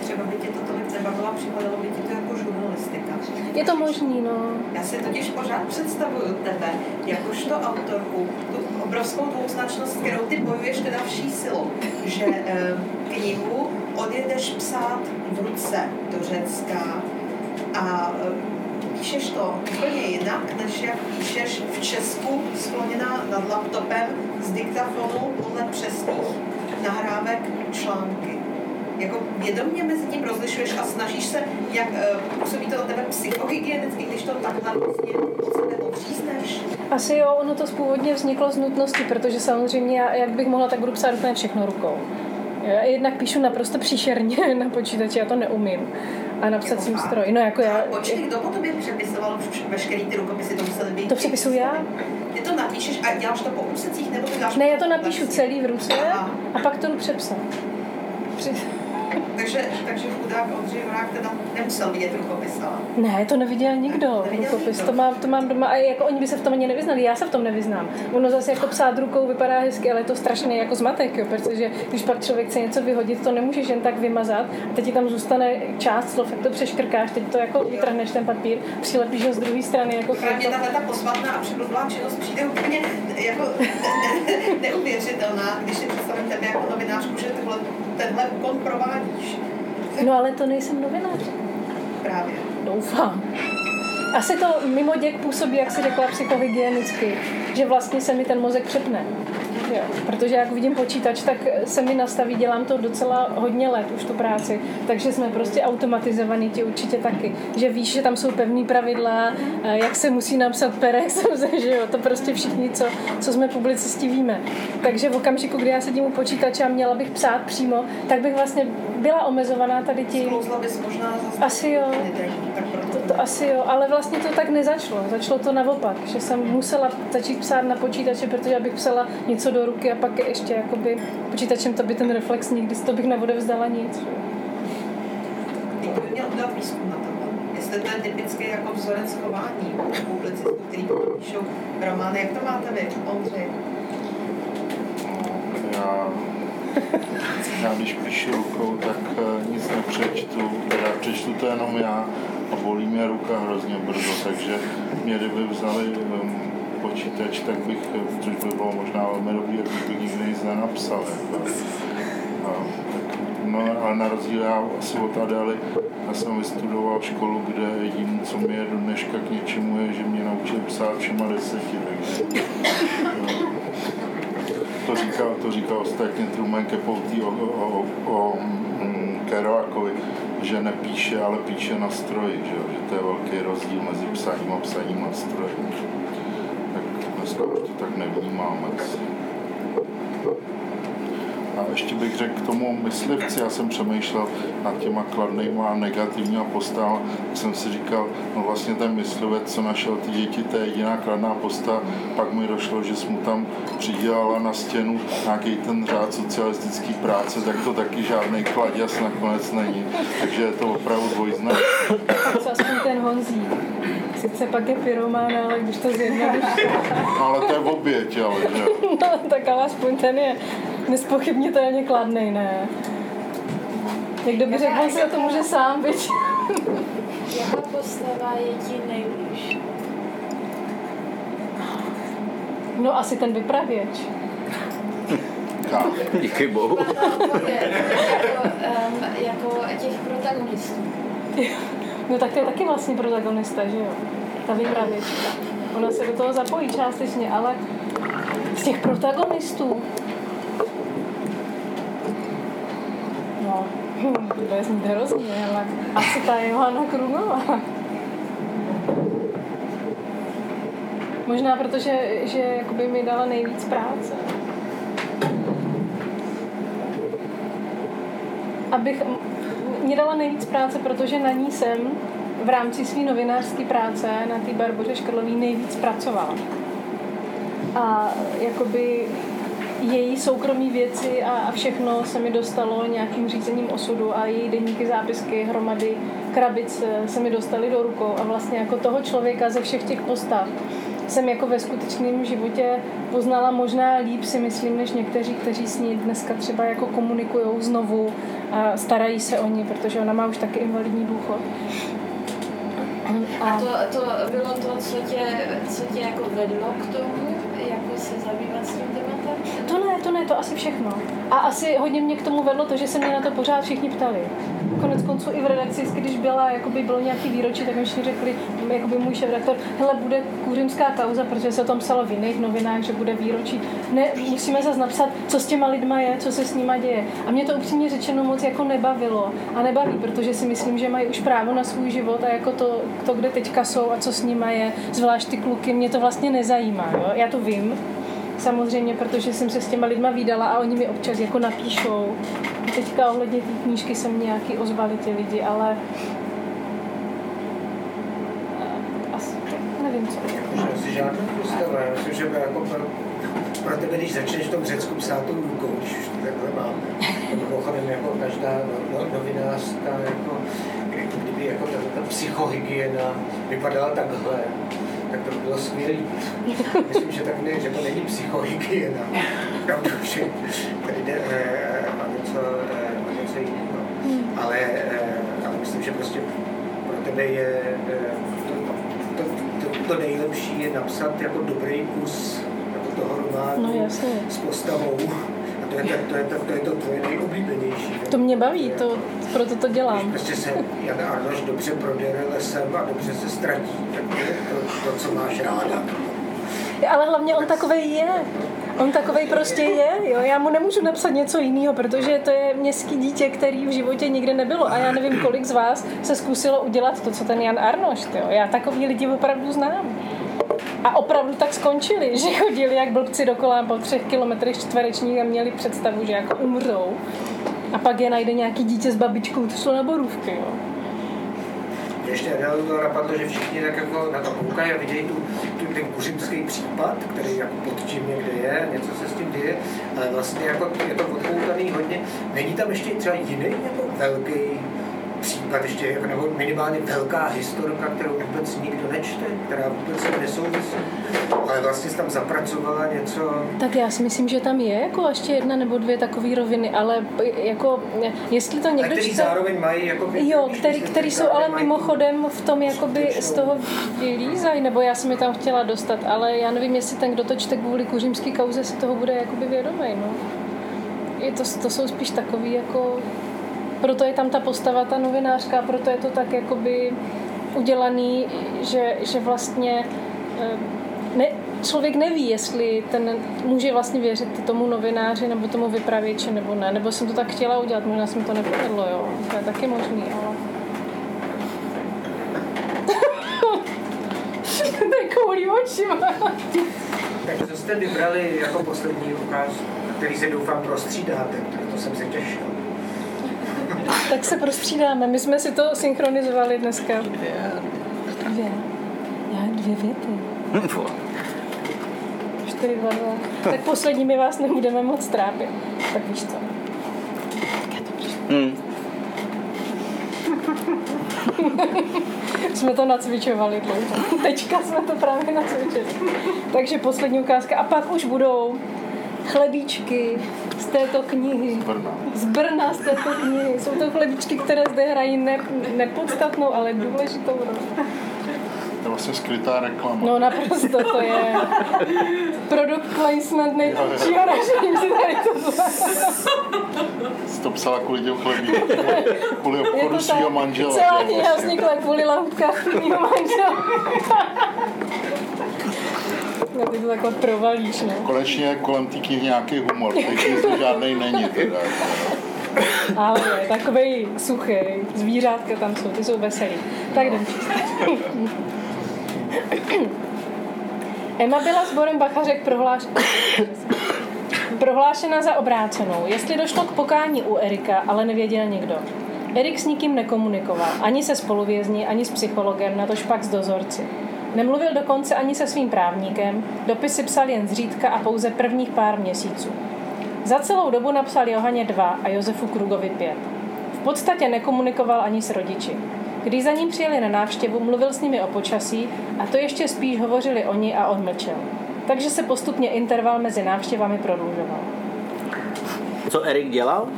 Třeba by tě to tolik nebavila, připadalo by ti to jako žurnalistika. Je to možný, no. Já si totiž pořád představuju tebe, jakožto autorku, tu obrovskou dvouznačnost, kterou ty bojuješ teda vší silou, že eh, knihu odjedeš psát v ruce do Řecka a eh, píšeš to úplně jinak, než jak píšeš v Česku skloněná nad laptopem z diktafonu podle přesných nahrávek články. Jako vědomě mezi tím rozlišuješ a snažíš se, jak uh, působí to na tebe psychohygienicky, když to takhle vlastně. Asi jo, ono to původně vzniklo z nutnosti, protože samozřejmě, já, jak bych mohla, tak budu psát úplně všechno rukou. Já jednak píšu naprosto příšerně [laughs] na počítači, já to neumím. A na psacím fakt? stroji. No jako já, Počkej, kdo po tobě přepisoval veškerý ty rukopisy, to musely být... To přepisuju já? Ty to napíšeš a děláš to po úsecích, nebo to děláš ne, já to napíšu celý v ruce Aha. a pak to jdu přepsat. Při... Takže, takže chudák Ondřej Vrák teda nemusel vidět rukopis, ale... Ne, to neviděl nikdo. Neviděl Rukopis, nikdo. to mám, to mám doma a jako oni by se v tom ani nevyznali, já se v tom nevyznám. Ono zase jako psát rukou vypadá hezky, ale je to strašný jako zmatek, jo, protože když pak člověk chce něco vyhodit, to nemůžeš jen tak vymazat a teď ti tam zůstane část slov, jak to přeškrkáš, teď to jako vytrhneš ten papír, přilepíš ho z druhé strany jako Právě tahle ta posvatná a přeblblá činnost přijde úplně jako ne, ne, neuvěřitelná, když si představím tebe jako novinářku, že tohle, tenhle úkon provádíš. No ale to nejsem novinář. Právě. Doufám. Asi to mimo děk působí, jak si řekla, psychohygienicky, že vlastně se mi ten mozek přepne. Jo, protože jak vidím počítač, tak se mi nastaví, dělám to docela hodně let už tu práci, takže jsme prostě automatizovaní ti určitě taky. Že víš, že tam jsou pevný pravidla, eh, jak se musí napsat perex, [laughs] že jo, to prostě všichni, co, co jsme publicisti, víme. Takže v okamžiku, kdy já sedím u počítače a měla bych psát přímo, tak bych vlastně byla omezovaná tady tím. Bys možná Asi jo. To, to asi jo, ale vlastně to tak nezačalo. Začalo to naopak, že jsem musela začít psát na počítači, protože abych psala něco do ruky a pak ještě jakoby počítačem to by ten reflex nikdy to bych neodevzdala nic. Teď by měl udělat výzkum na tohle. Jestli to je typický jako vzorec chování publicistů, který píšou romány. Jak to máte vy, Ondřej? Já, já když píšu rukou, tak eh, nic nepřečtu. Já přečtu to jenom já a bolí mě ruka hrozně brzo, takže mě kdyby vzali um, počítač, tak bych, eh, což by bylo možná velmi dobrý, jak bych nikdy nic nenapsal. Jako. A, tak, no, ale na rozdíl já asi od Adely, já jsem vystudoval školu, kde jediné, co mi je do dneška k něčemu, je, že mě naučili psát všema deseti. Takže, to říkal, to říkal ostatně Truman Capote o, o, o, o mm, Kerouakovi, že nepíše, ale píše na stroji, že, že to je velký rozdíl mezi psaním a psaním na stroji. Tak dneska už to tak nevnímáme. A ještě bych řekl k tomu myslivci, já jsem přemýšlel nad těma kladnýma a negativníma postavama, tak jsem si říkal, no vlastně ten myslivec, co našel ty děti, to je jediná kladná postava, pak mi došlo, že jsem mu tam přidělala na stěnu nějaký ten řád socialistický práce, tak to taky žádný kladěs nakonec není, takže je to opravdu dvojznak. Co aspoň ten Honzí. Sice pak je pyromán, ale když to zjednoduší, No, ale to je oběť, ale že? [laughs] no, tak ale aspoň ten je nespochybnitelně kladnej, ne? Někdo by řekl, on si o to může sám, byť. Jaká postava je ti nejblíž? No asi ten vypravěč. Tak. Díky bohu. jako, um, jako těch protagonistů. No tak to je taky vlastně protagonista, že jo? Ta vypravěčka. Ona se do toho zapojí částečně, ale z těch protagonistů No, hm, to bude znít hrozně, ale asi ta Johana Krunová. Možná protože že jakoby mi dala nejvíc práce. Abych, mě dala nejvíc práce, protože na ní jsem v rámci své novinářské práce na té Barboře Škrlový nejvíc pracovala. A jakoby její soukromí věci a, a všechno se mi dostalo nějakým řízením osudu a její denníky, zápisky, hromady krabic se mi dostaly do rukou a vlastně jako toho člověka ze všech těch postav jsem jako ve skutečném životě poznala možná líp si myslím, než někteří, kteří s ní dneska třeba jako komunikují znovu a starají se o ní, protože ona má už taky invalidní důchod. A to, to bylo to, co tě, co tě jako vedlo k tomu, jako se zabývat s tím tématem? To ne, to asi všechno. A asi hodně mě k tomu vedlo to, že se mě na to pořád všichni ptali. Konec konců i v redakci, když byla, jakoby bylo nějaký výročí, tak mi všichni řekli, jakoby můj šéf-redaktor, hele, bude kůřimská kauza, protože se o tom psalo v jiných novinách, že bude výročí. Ne, musíme zase napsat, co s těma lidma je, co se s nima děje. A mě to upřímně řečeno moc jako nebavilo. A nebaví, protože si myslím, že mají už právo na svůj život a jako to, to kde teďka jsou a co s nima je, zvlášť ty kluky, mě to vlastně nezajímá. Jo? Já to vím, samozřejmě, protože jsem se s těma lidma výdala a oni mi občas jako napíšou. Teďka ohledně té knížky jsem nějaký ozvali ti lidi, ale asi nevím co. Že já myslím, že jako byl pro tebe, když začneš v tom Řecku psát tou rukou, když už to takhle mám, mimochodem jako každá no, no, jako kdyby jako ta, ta psychohygiena vypadala takhle, tak to by bylo skvělé. Myslím, že tak ne, že to není psychohygiena. Opravdu, že tady jde eh, o něco, eh, o něco jiného. Ale, eh, ale myslím, že prostě pro tebe je eh, to, to, to, to nejlepší je napsat jako dobrý kus jako toho románu No, jasně. s postavou. To je, to, to, je, to, to, je to tvoje nejoblíbenější. To mě baví, to, proto to Když dělám. prostě se Jan Arnoš dobře prodere lesem a dobře se ztratí, tak to je to, to co máš ráda. Ale hlavně on takovej je. On takovej prostě je, jo. Já mu nemůžu napsat něco jiného, protože to je městský dítě, který v životě nikdy nebylo. A já nevím, kolik z vás se zkusilo udělat to, co ten Jan Arnoš, jo. Já takový lidi opravdu znám. A opravdu tak skončili, že chodili jak blbci dokola po třech kilometrech čtverečních a měli představu, že jako umřou. A pak je najde nějaký dítě s babičkou, to šlo na borůvky, jo. Ještě to napadlo, že všichni tak jako na to koukají a vidějí tu, tu, ten kuřimský případ, který jako pod tím někde je, něco se s tím děje, ale vlastně jako je to odpoutaný hodně. Není tam ještě třeba jiný jako velký případ, ještě jako, nebo minimálně velká historka, kterou vůbec nikdo nečte, která vůbec se nesouvisí, ale vlastně tam zapracovala něco, Tak já si myslím, že tam je jako ještě jedna nebo dvě takové roviny, ale jako, jestli to a někdo čte... zároveň mají jako Jo, který, který jsou ale mimochodem v tom jakoby z toho vylízají, nebo já jsem je tam chtěla dostat, ale já nevím, jestli ten, kdo to čte kvůli kuřimský kauze, si toho bude jakoby vědomý, no. Je to, to jsou spíš takový jako... Proto je tam ta postava, ta novinářka, proto je to tak jakoby udělaný, že, že vlastně eh, ne, člověk neví, jestli ten může vlastně věřit tomu novináři nebo tomu vypravěči nebo ne. Nebo jsem to tak chtěla udělat, možná jsem to nepovedlo, jo. To je taky možný, ale... [laughs] to je koulí očima. Takže co jste vybrali jako poslední ukázku, který se doufám prostřídáte, proto jsem se těšil. Tak se prostřídáme. My jsme si to synchronizovali dneska. Dvě. Dvě. Já dvě věty. Čtyři, dva, dva. Tak poslední my vás nebudeme moc trápit. Tak víš co. Hmm. [laughs] jsme to nacvičovali dlouho. Teďka jsme to právě nacvičili. Takže poslední ukázka. A pak už budou chlebíčky z této knihy. Brna. Z Brna z této knihy. Jsou to chlebíčky, které zde hrají ne, nepodstatnou, ale důležitou roli. To je vlastně skrytá reklama. No naprosto to je produkt placement nejtvrdšího režimu. si tady to Jsi to psala kvůli těm chlebíkům, [laughs] kvůli obchodu svého tak. manžela. Celá kniha vlastně. vznikla kvůli lahůdkách tvýho manžela. No ty to takhle provalíš, no. Konečně kolem té knihy nějaký humor, teď to žádnej není teda. jako. Ale je takovej suchý. Zvířátka tam jsou, ty jsou veselý. Tak jdem. Emma byla sborem bachařek prohláš... prohlášena za obrácenou. Jestli došlo k pokání u Erika, ale nevěděl nikdo. Erik s nikým nekomunikoval, ani se spoluvězni, ani s psychologem, natož pak s dozorci. Nemluvil dokonce ani se svým právníkem, dopisy psal jen zřídka a pouze prvních pár měsíců. Za celou dobu napsal Johaně dva a Josefu Krugovi pět. V podstatě nekomunikoval ani s rodiči. Když za ním přijeli na návštěvu, mluvil s nimi o počasí a to ještě spíš hovořili oni a on mlčel. Takže se postupně interval mezi návštěvami prodlužoval. Co Erik dělal?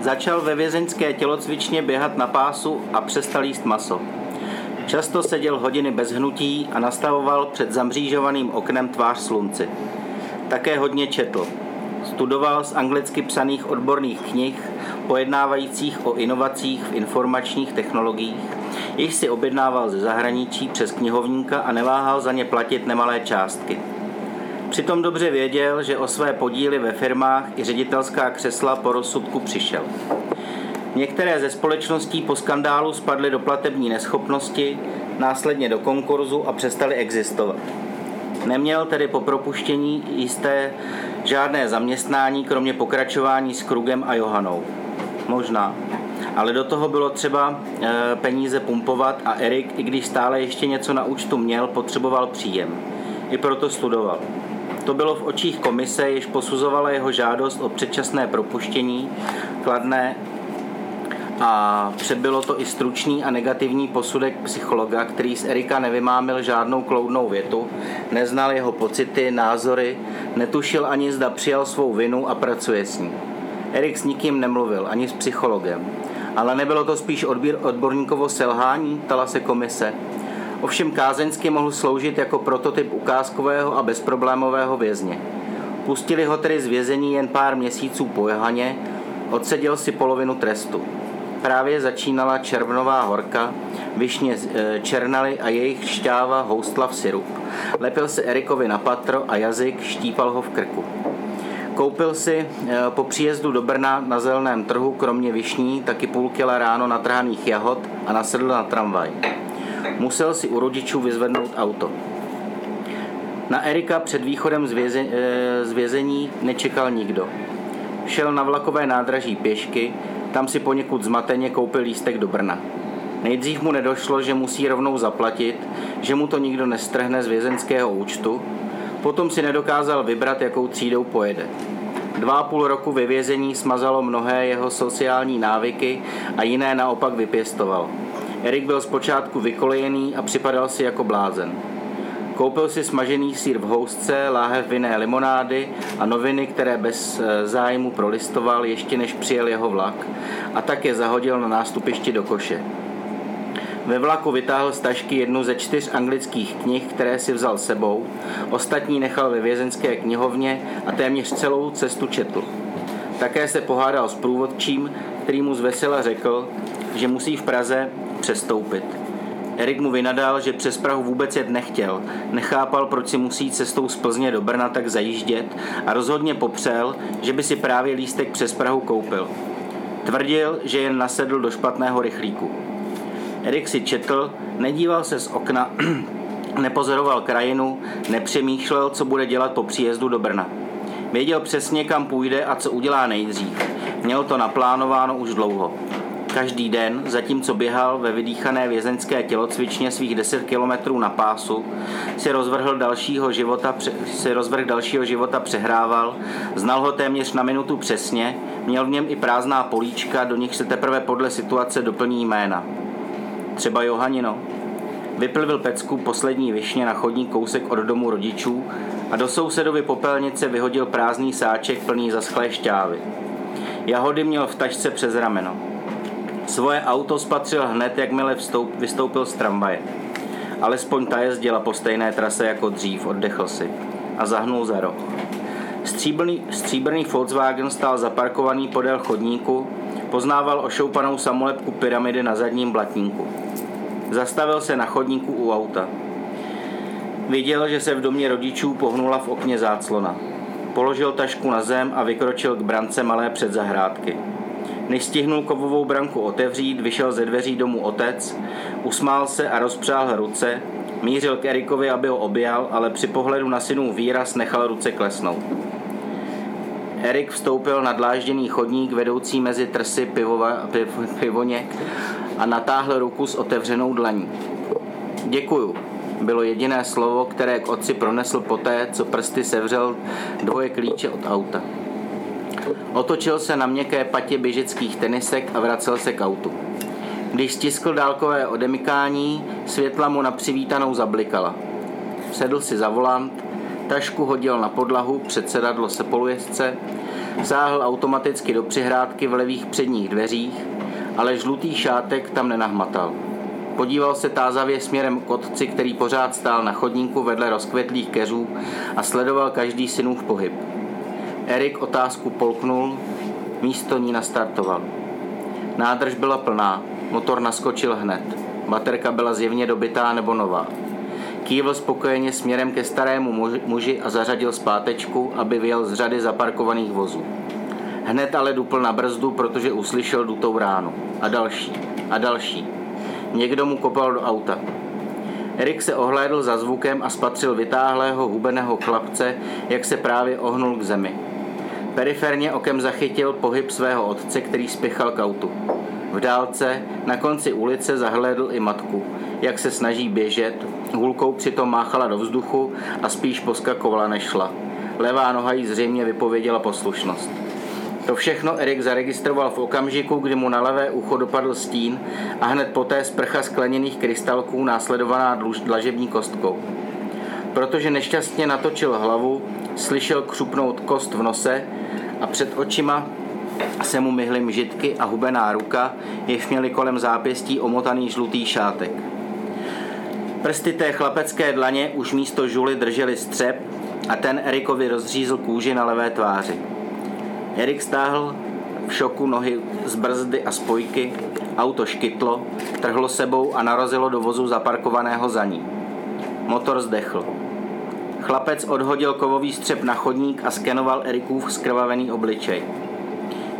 Začal ve vězeňské tělocvičně běhat na pásu a přestal jíst maso. Často seděl hodiny bez hnutí a nastavoval před zamřížovaným oknem tvář slunci. Také hodně četl. Studoval z anglicky psaných odborných knih, pojednávajících o inovacích v informačních technologiích, jich si objednával ze zahraničí přes knihovníka a neváhal za ně platit nemalé částky. Přitom dobře věděl, že o své podíly ve firmách i ředitelská křesla po rozsudku přišel. Některé ze společností po skandálu spadly do platební neschopnosti, následně do konkurzu a přestaly existovat. Neměl tedy po propuštění jisté žádné zaměstnání, kromě pokračování s Krugem a Johanou. Možná. Ale do toho bylo třeba e, peníze pumpovat a Erik, i když stále ještě něco na účtu měl, potřeboval příjem. I proto studoval. To bylo v očích komise, jež posuzovala jeho žádost o předčasné propuštění, kladné a přebylo to i stručný a negativní posudek psychologa, který z Erika nevymámil žádnou kloudnou větu, neznal jeho pocity, názory, netušil ani zda přijal svou vinu a pracuje s ní. Erik s nikým nemluvil, ani s psychologem. Ale nebylo to spíš odbír, odborníkovo selhání, tala se komise. Ovšem kázeňsky mohl sloužit jako prototyp ukázkového a bezproblémového vězně. Pustili ho tedy z vězení jen pár měsíců po Johaně, odseděl si polovinu trestu. Právě začínala červnová horka, višně e, černaly a jejich šťáva houstla v sirup. Lepil se Erikovi na patro a jazyk štípal ho v krku. Koupil si e, po příjezdu do Brna na zeleném trhu kromě višní taky půl kila ráno natrhaných jahod a nasedl na tramvaj. Musel si u rodičů vyzvednout auto. Na Erika před východem z, věze, e, z vězení nečekal nikdo. Šel na vlakové nádraží pěšky, tam si poněkud zmateně koupil lístek do Brna. Nejdřív mu nedošlo, že musí rovnou zaplatit, že mu to nikdo nestrhne z vězenského účtu, potom si nedokázal vybrat, jakou třídou pojede. Dva a půl roku ve vězení smazalo mnohé jeho sociální návyky a jiné naopak vypěstoval. Erik byl zpočátku vykolejený a připadal si jako blázen. Koupil si smažený sír v housce, láhev vinné limonády a noviny, které bez eh, zájmu prolistoval ještě než přijel jeho vlak a tak je zahodil na nástupišti do koše. Ve vlaku vytáhl z tašky jednu ze čtyř anglických knih, které si vzal sebou, ostatní nechal ve vězenské knihovně a téměř celou cestu četl. Také se pohádal s průvodčím, který mu zvesela řekl, že musí v Praze přestoupit. Erik mu vynadal, že přes Prahu vůbec jet nechtěl, nechápal, proč si musí cestou z Plzně do Brna tak zajíždět a rozhodně popřel, že by si právě lístek přes Prahu koupil. Tvrdil, že jen nasedl do špatného rychlíku. Erik si četl, nedíval se z okna, [clears throat] nepozoroval krajinu, nepřemýšlel, co bude dělat po příjezdu do Brna. Věděl přesně, kam půjde a co udělá nejdřív. Měl to naplánováno už dlouho. Každý den, zatímco běhal ve vydýchané vězeňské tělocvičně svých 10 kilometrů na pásu, si rozvrhl dalšího života, si rozvrh dalšího života přehrával, znal ho téměř na minutu přesně, měl v něm i prázdná políčka, do nich se teprve podle situace doplní jména. Třeba Johanino. Vyplvil pecku poslední višně na chodní kousek od domu rodičů a do sousedovy popelnice vyhodil prázdný sáček plný zaschlé šťávy. Jahody měl v tašce přes rameno. Svoje auto spatřil hned, jakmile vstoup, vystoupil z tramvaje. Alespoň ta jezdila po stejné trase jako dřív, oddechl si a zahnul za roh. Stříbrný, stříbrný Volkswagen stál zaparkovaný podél chodníku, poznával ošoupanou samolepku pyramidy na zadním blatníku. Zastavil se na chodníku u auta. Viděl, že se v domě rodičů pohnula v okně záclona. Položil tašku na zem a vykročil k brance malé předzahrádky. Než stihnul kovovou branku otevřít, vyšel ze dveří domů otec, usmál se a rozpřál ruce, mířil k Erikovi, aby ho objal, ale při pohledu na synův výraz nechal ruce klesnout. Erik vstoupil na dlážděný chodník vedoucí mezi trsy pivova, piv, pivoněk a natáhl ruku s otevřenou dlaní. Děkuju, bylo jediné slovo, které k otci pronesl poté, co prsty sevřel dvoje klíče od auta. Otočil se na měkké patě běžeckých tenisek a vracel se k autu. Když stiskl dálkové odemykání, světla mu na přivítanou zablikala. Sedl si za volant, tašku hodil na podlahu před sedadlo sepolujezdce, sáhl automaticky do přihrádky v levých předních dveřích, ale žlutý šátek tam nenahmatal. Podíval se tázavě směrem k otci, který pořád stál na chodníku vedle rozkvetlých keřů a sledoval každý synův pohyb. Erik otázku polknul, místo ní nastartoval. Nádrž byla plná, motor naskočil hned. Baterka byla zjevně dobitá nebo nová. Kývl spokojeně směrem ke starému muži a zařadil zpátečku, aby vyjel z řady zaparkovaných vozů. Hned ale dupl na brzdu, protože uslyšel dutou ránu. A další. A další. Někdo mu kopal do auta. Erik se ohlédl za zvukem a spatřil vytáhlého hubeného chlapce, jak se právě ohnul k zemi. Periferně okem zachytil pohyb svého otce, který spěchal k autu. V dálce, na konci ulice, zahledl i matku, jak se snaží běžet, hůlkou přitom máchala do vzduchu a spíš poskakovala než šla. Levá noha jí zřejmě vypověděla poslušnost. To všechno Erik zaregistroval v okamžiku, kdy mu na levé ucho dopadl stín a hned poté sprcha skleněných krystalků následovaná dlažební kostkou. Protože nešťastně natočil hlavu, slyšel křupnout kost v nose a před očima se mu myhly mžitky a hubená ruka, jež měli kolem zápěstí omotaný žlutý šátek. Prsty té chlapecké dlaně už místo žuly drželi střep a ten Erikovi rozřízl kůži na levé tváři. Erik stáhl v šoku nohy z brzdy a spojky, auto škytlo, trhlo sebou a narazilo do vozu zaparkovaného za ní. Motor zdechl. Chlapec odhodil kovový střep na chodník a skenoval Erikův skrvavený obličej.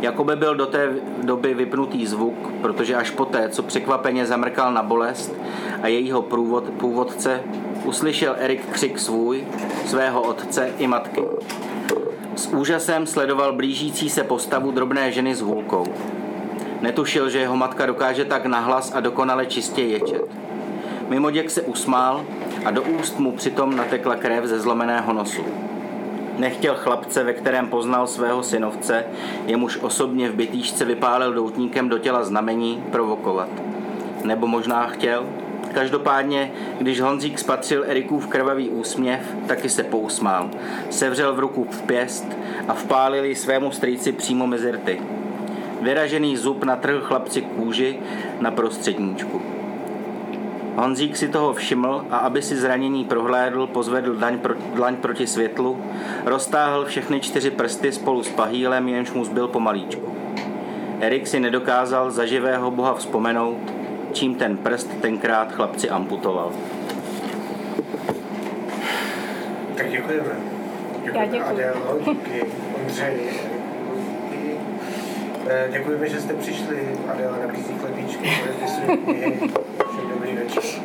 Jakoby byl do té doby vypnutý zvuk, protože až poté, co překvapeně zamrkal na bolest a jejího průvod, původce, uslyšel Erik křik svůj, svého otce i matky. S úžasem sledoval blížící se postavu drobné ženy s hůlkou. Netušil, že jeho matka dokáže tak nahlas a dokonale čistě ječet. Mimoděk se usmál a do úst mu přitom natekla krev ze zlomeného nosu. Nechtěl chlapce, ve kterém poznal svého synovce, jemuž osobně v bytýšce vypálil doutníkem do těla znamení, provokovat. Nebo možná chtěl, Každopádně, když Honzík spatřil Erikův krvavý úsměv, taky se pousmál. Sevřel v ruku v pěst a vpálil ji svému strýci přímo mezi rty. Vyražený zub natrhl chlapci kůži na prostředníčku. Honzík si toho všiml a aby si zranění prohlédl, pozvedl daň pro, dlaň proti světlu, roztáhl všechny čtyři prsty spolu s pahýlem, jenž mu zbyl pomalíčku. Erik si nedokázal za živého boha vzpomenout, čím ten prst tenkrát chlapci amputoval. Tak děkujeme. Já děkuji. Eh, děkujeme, že jste přišli. Adéla nabízí 我们有人去世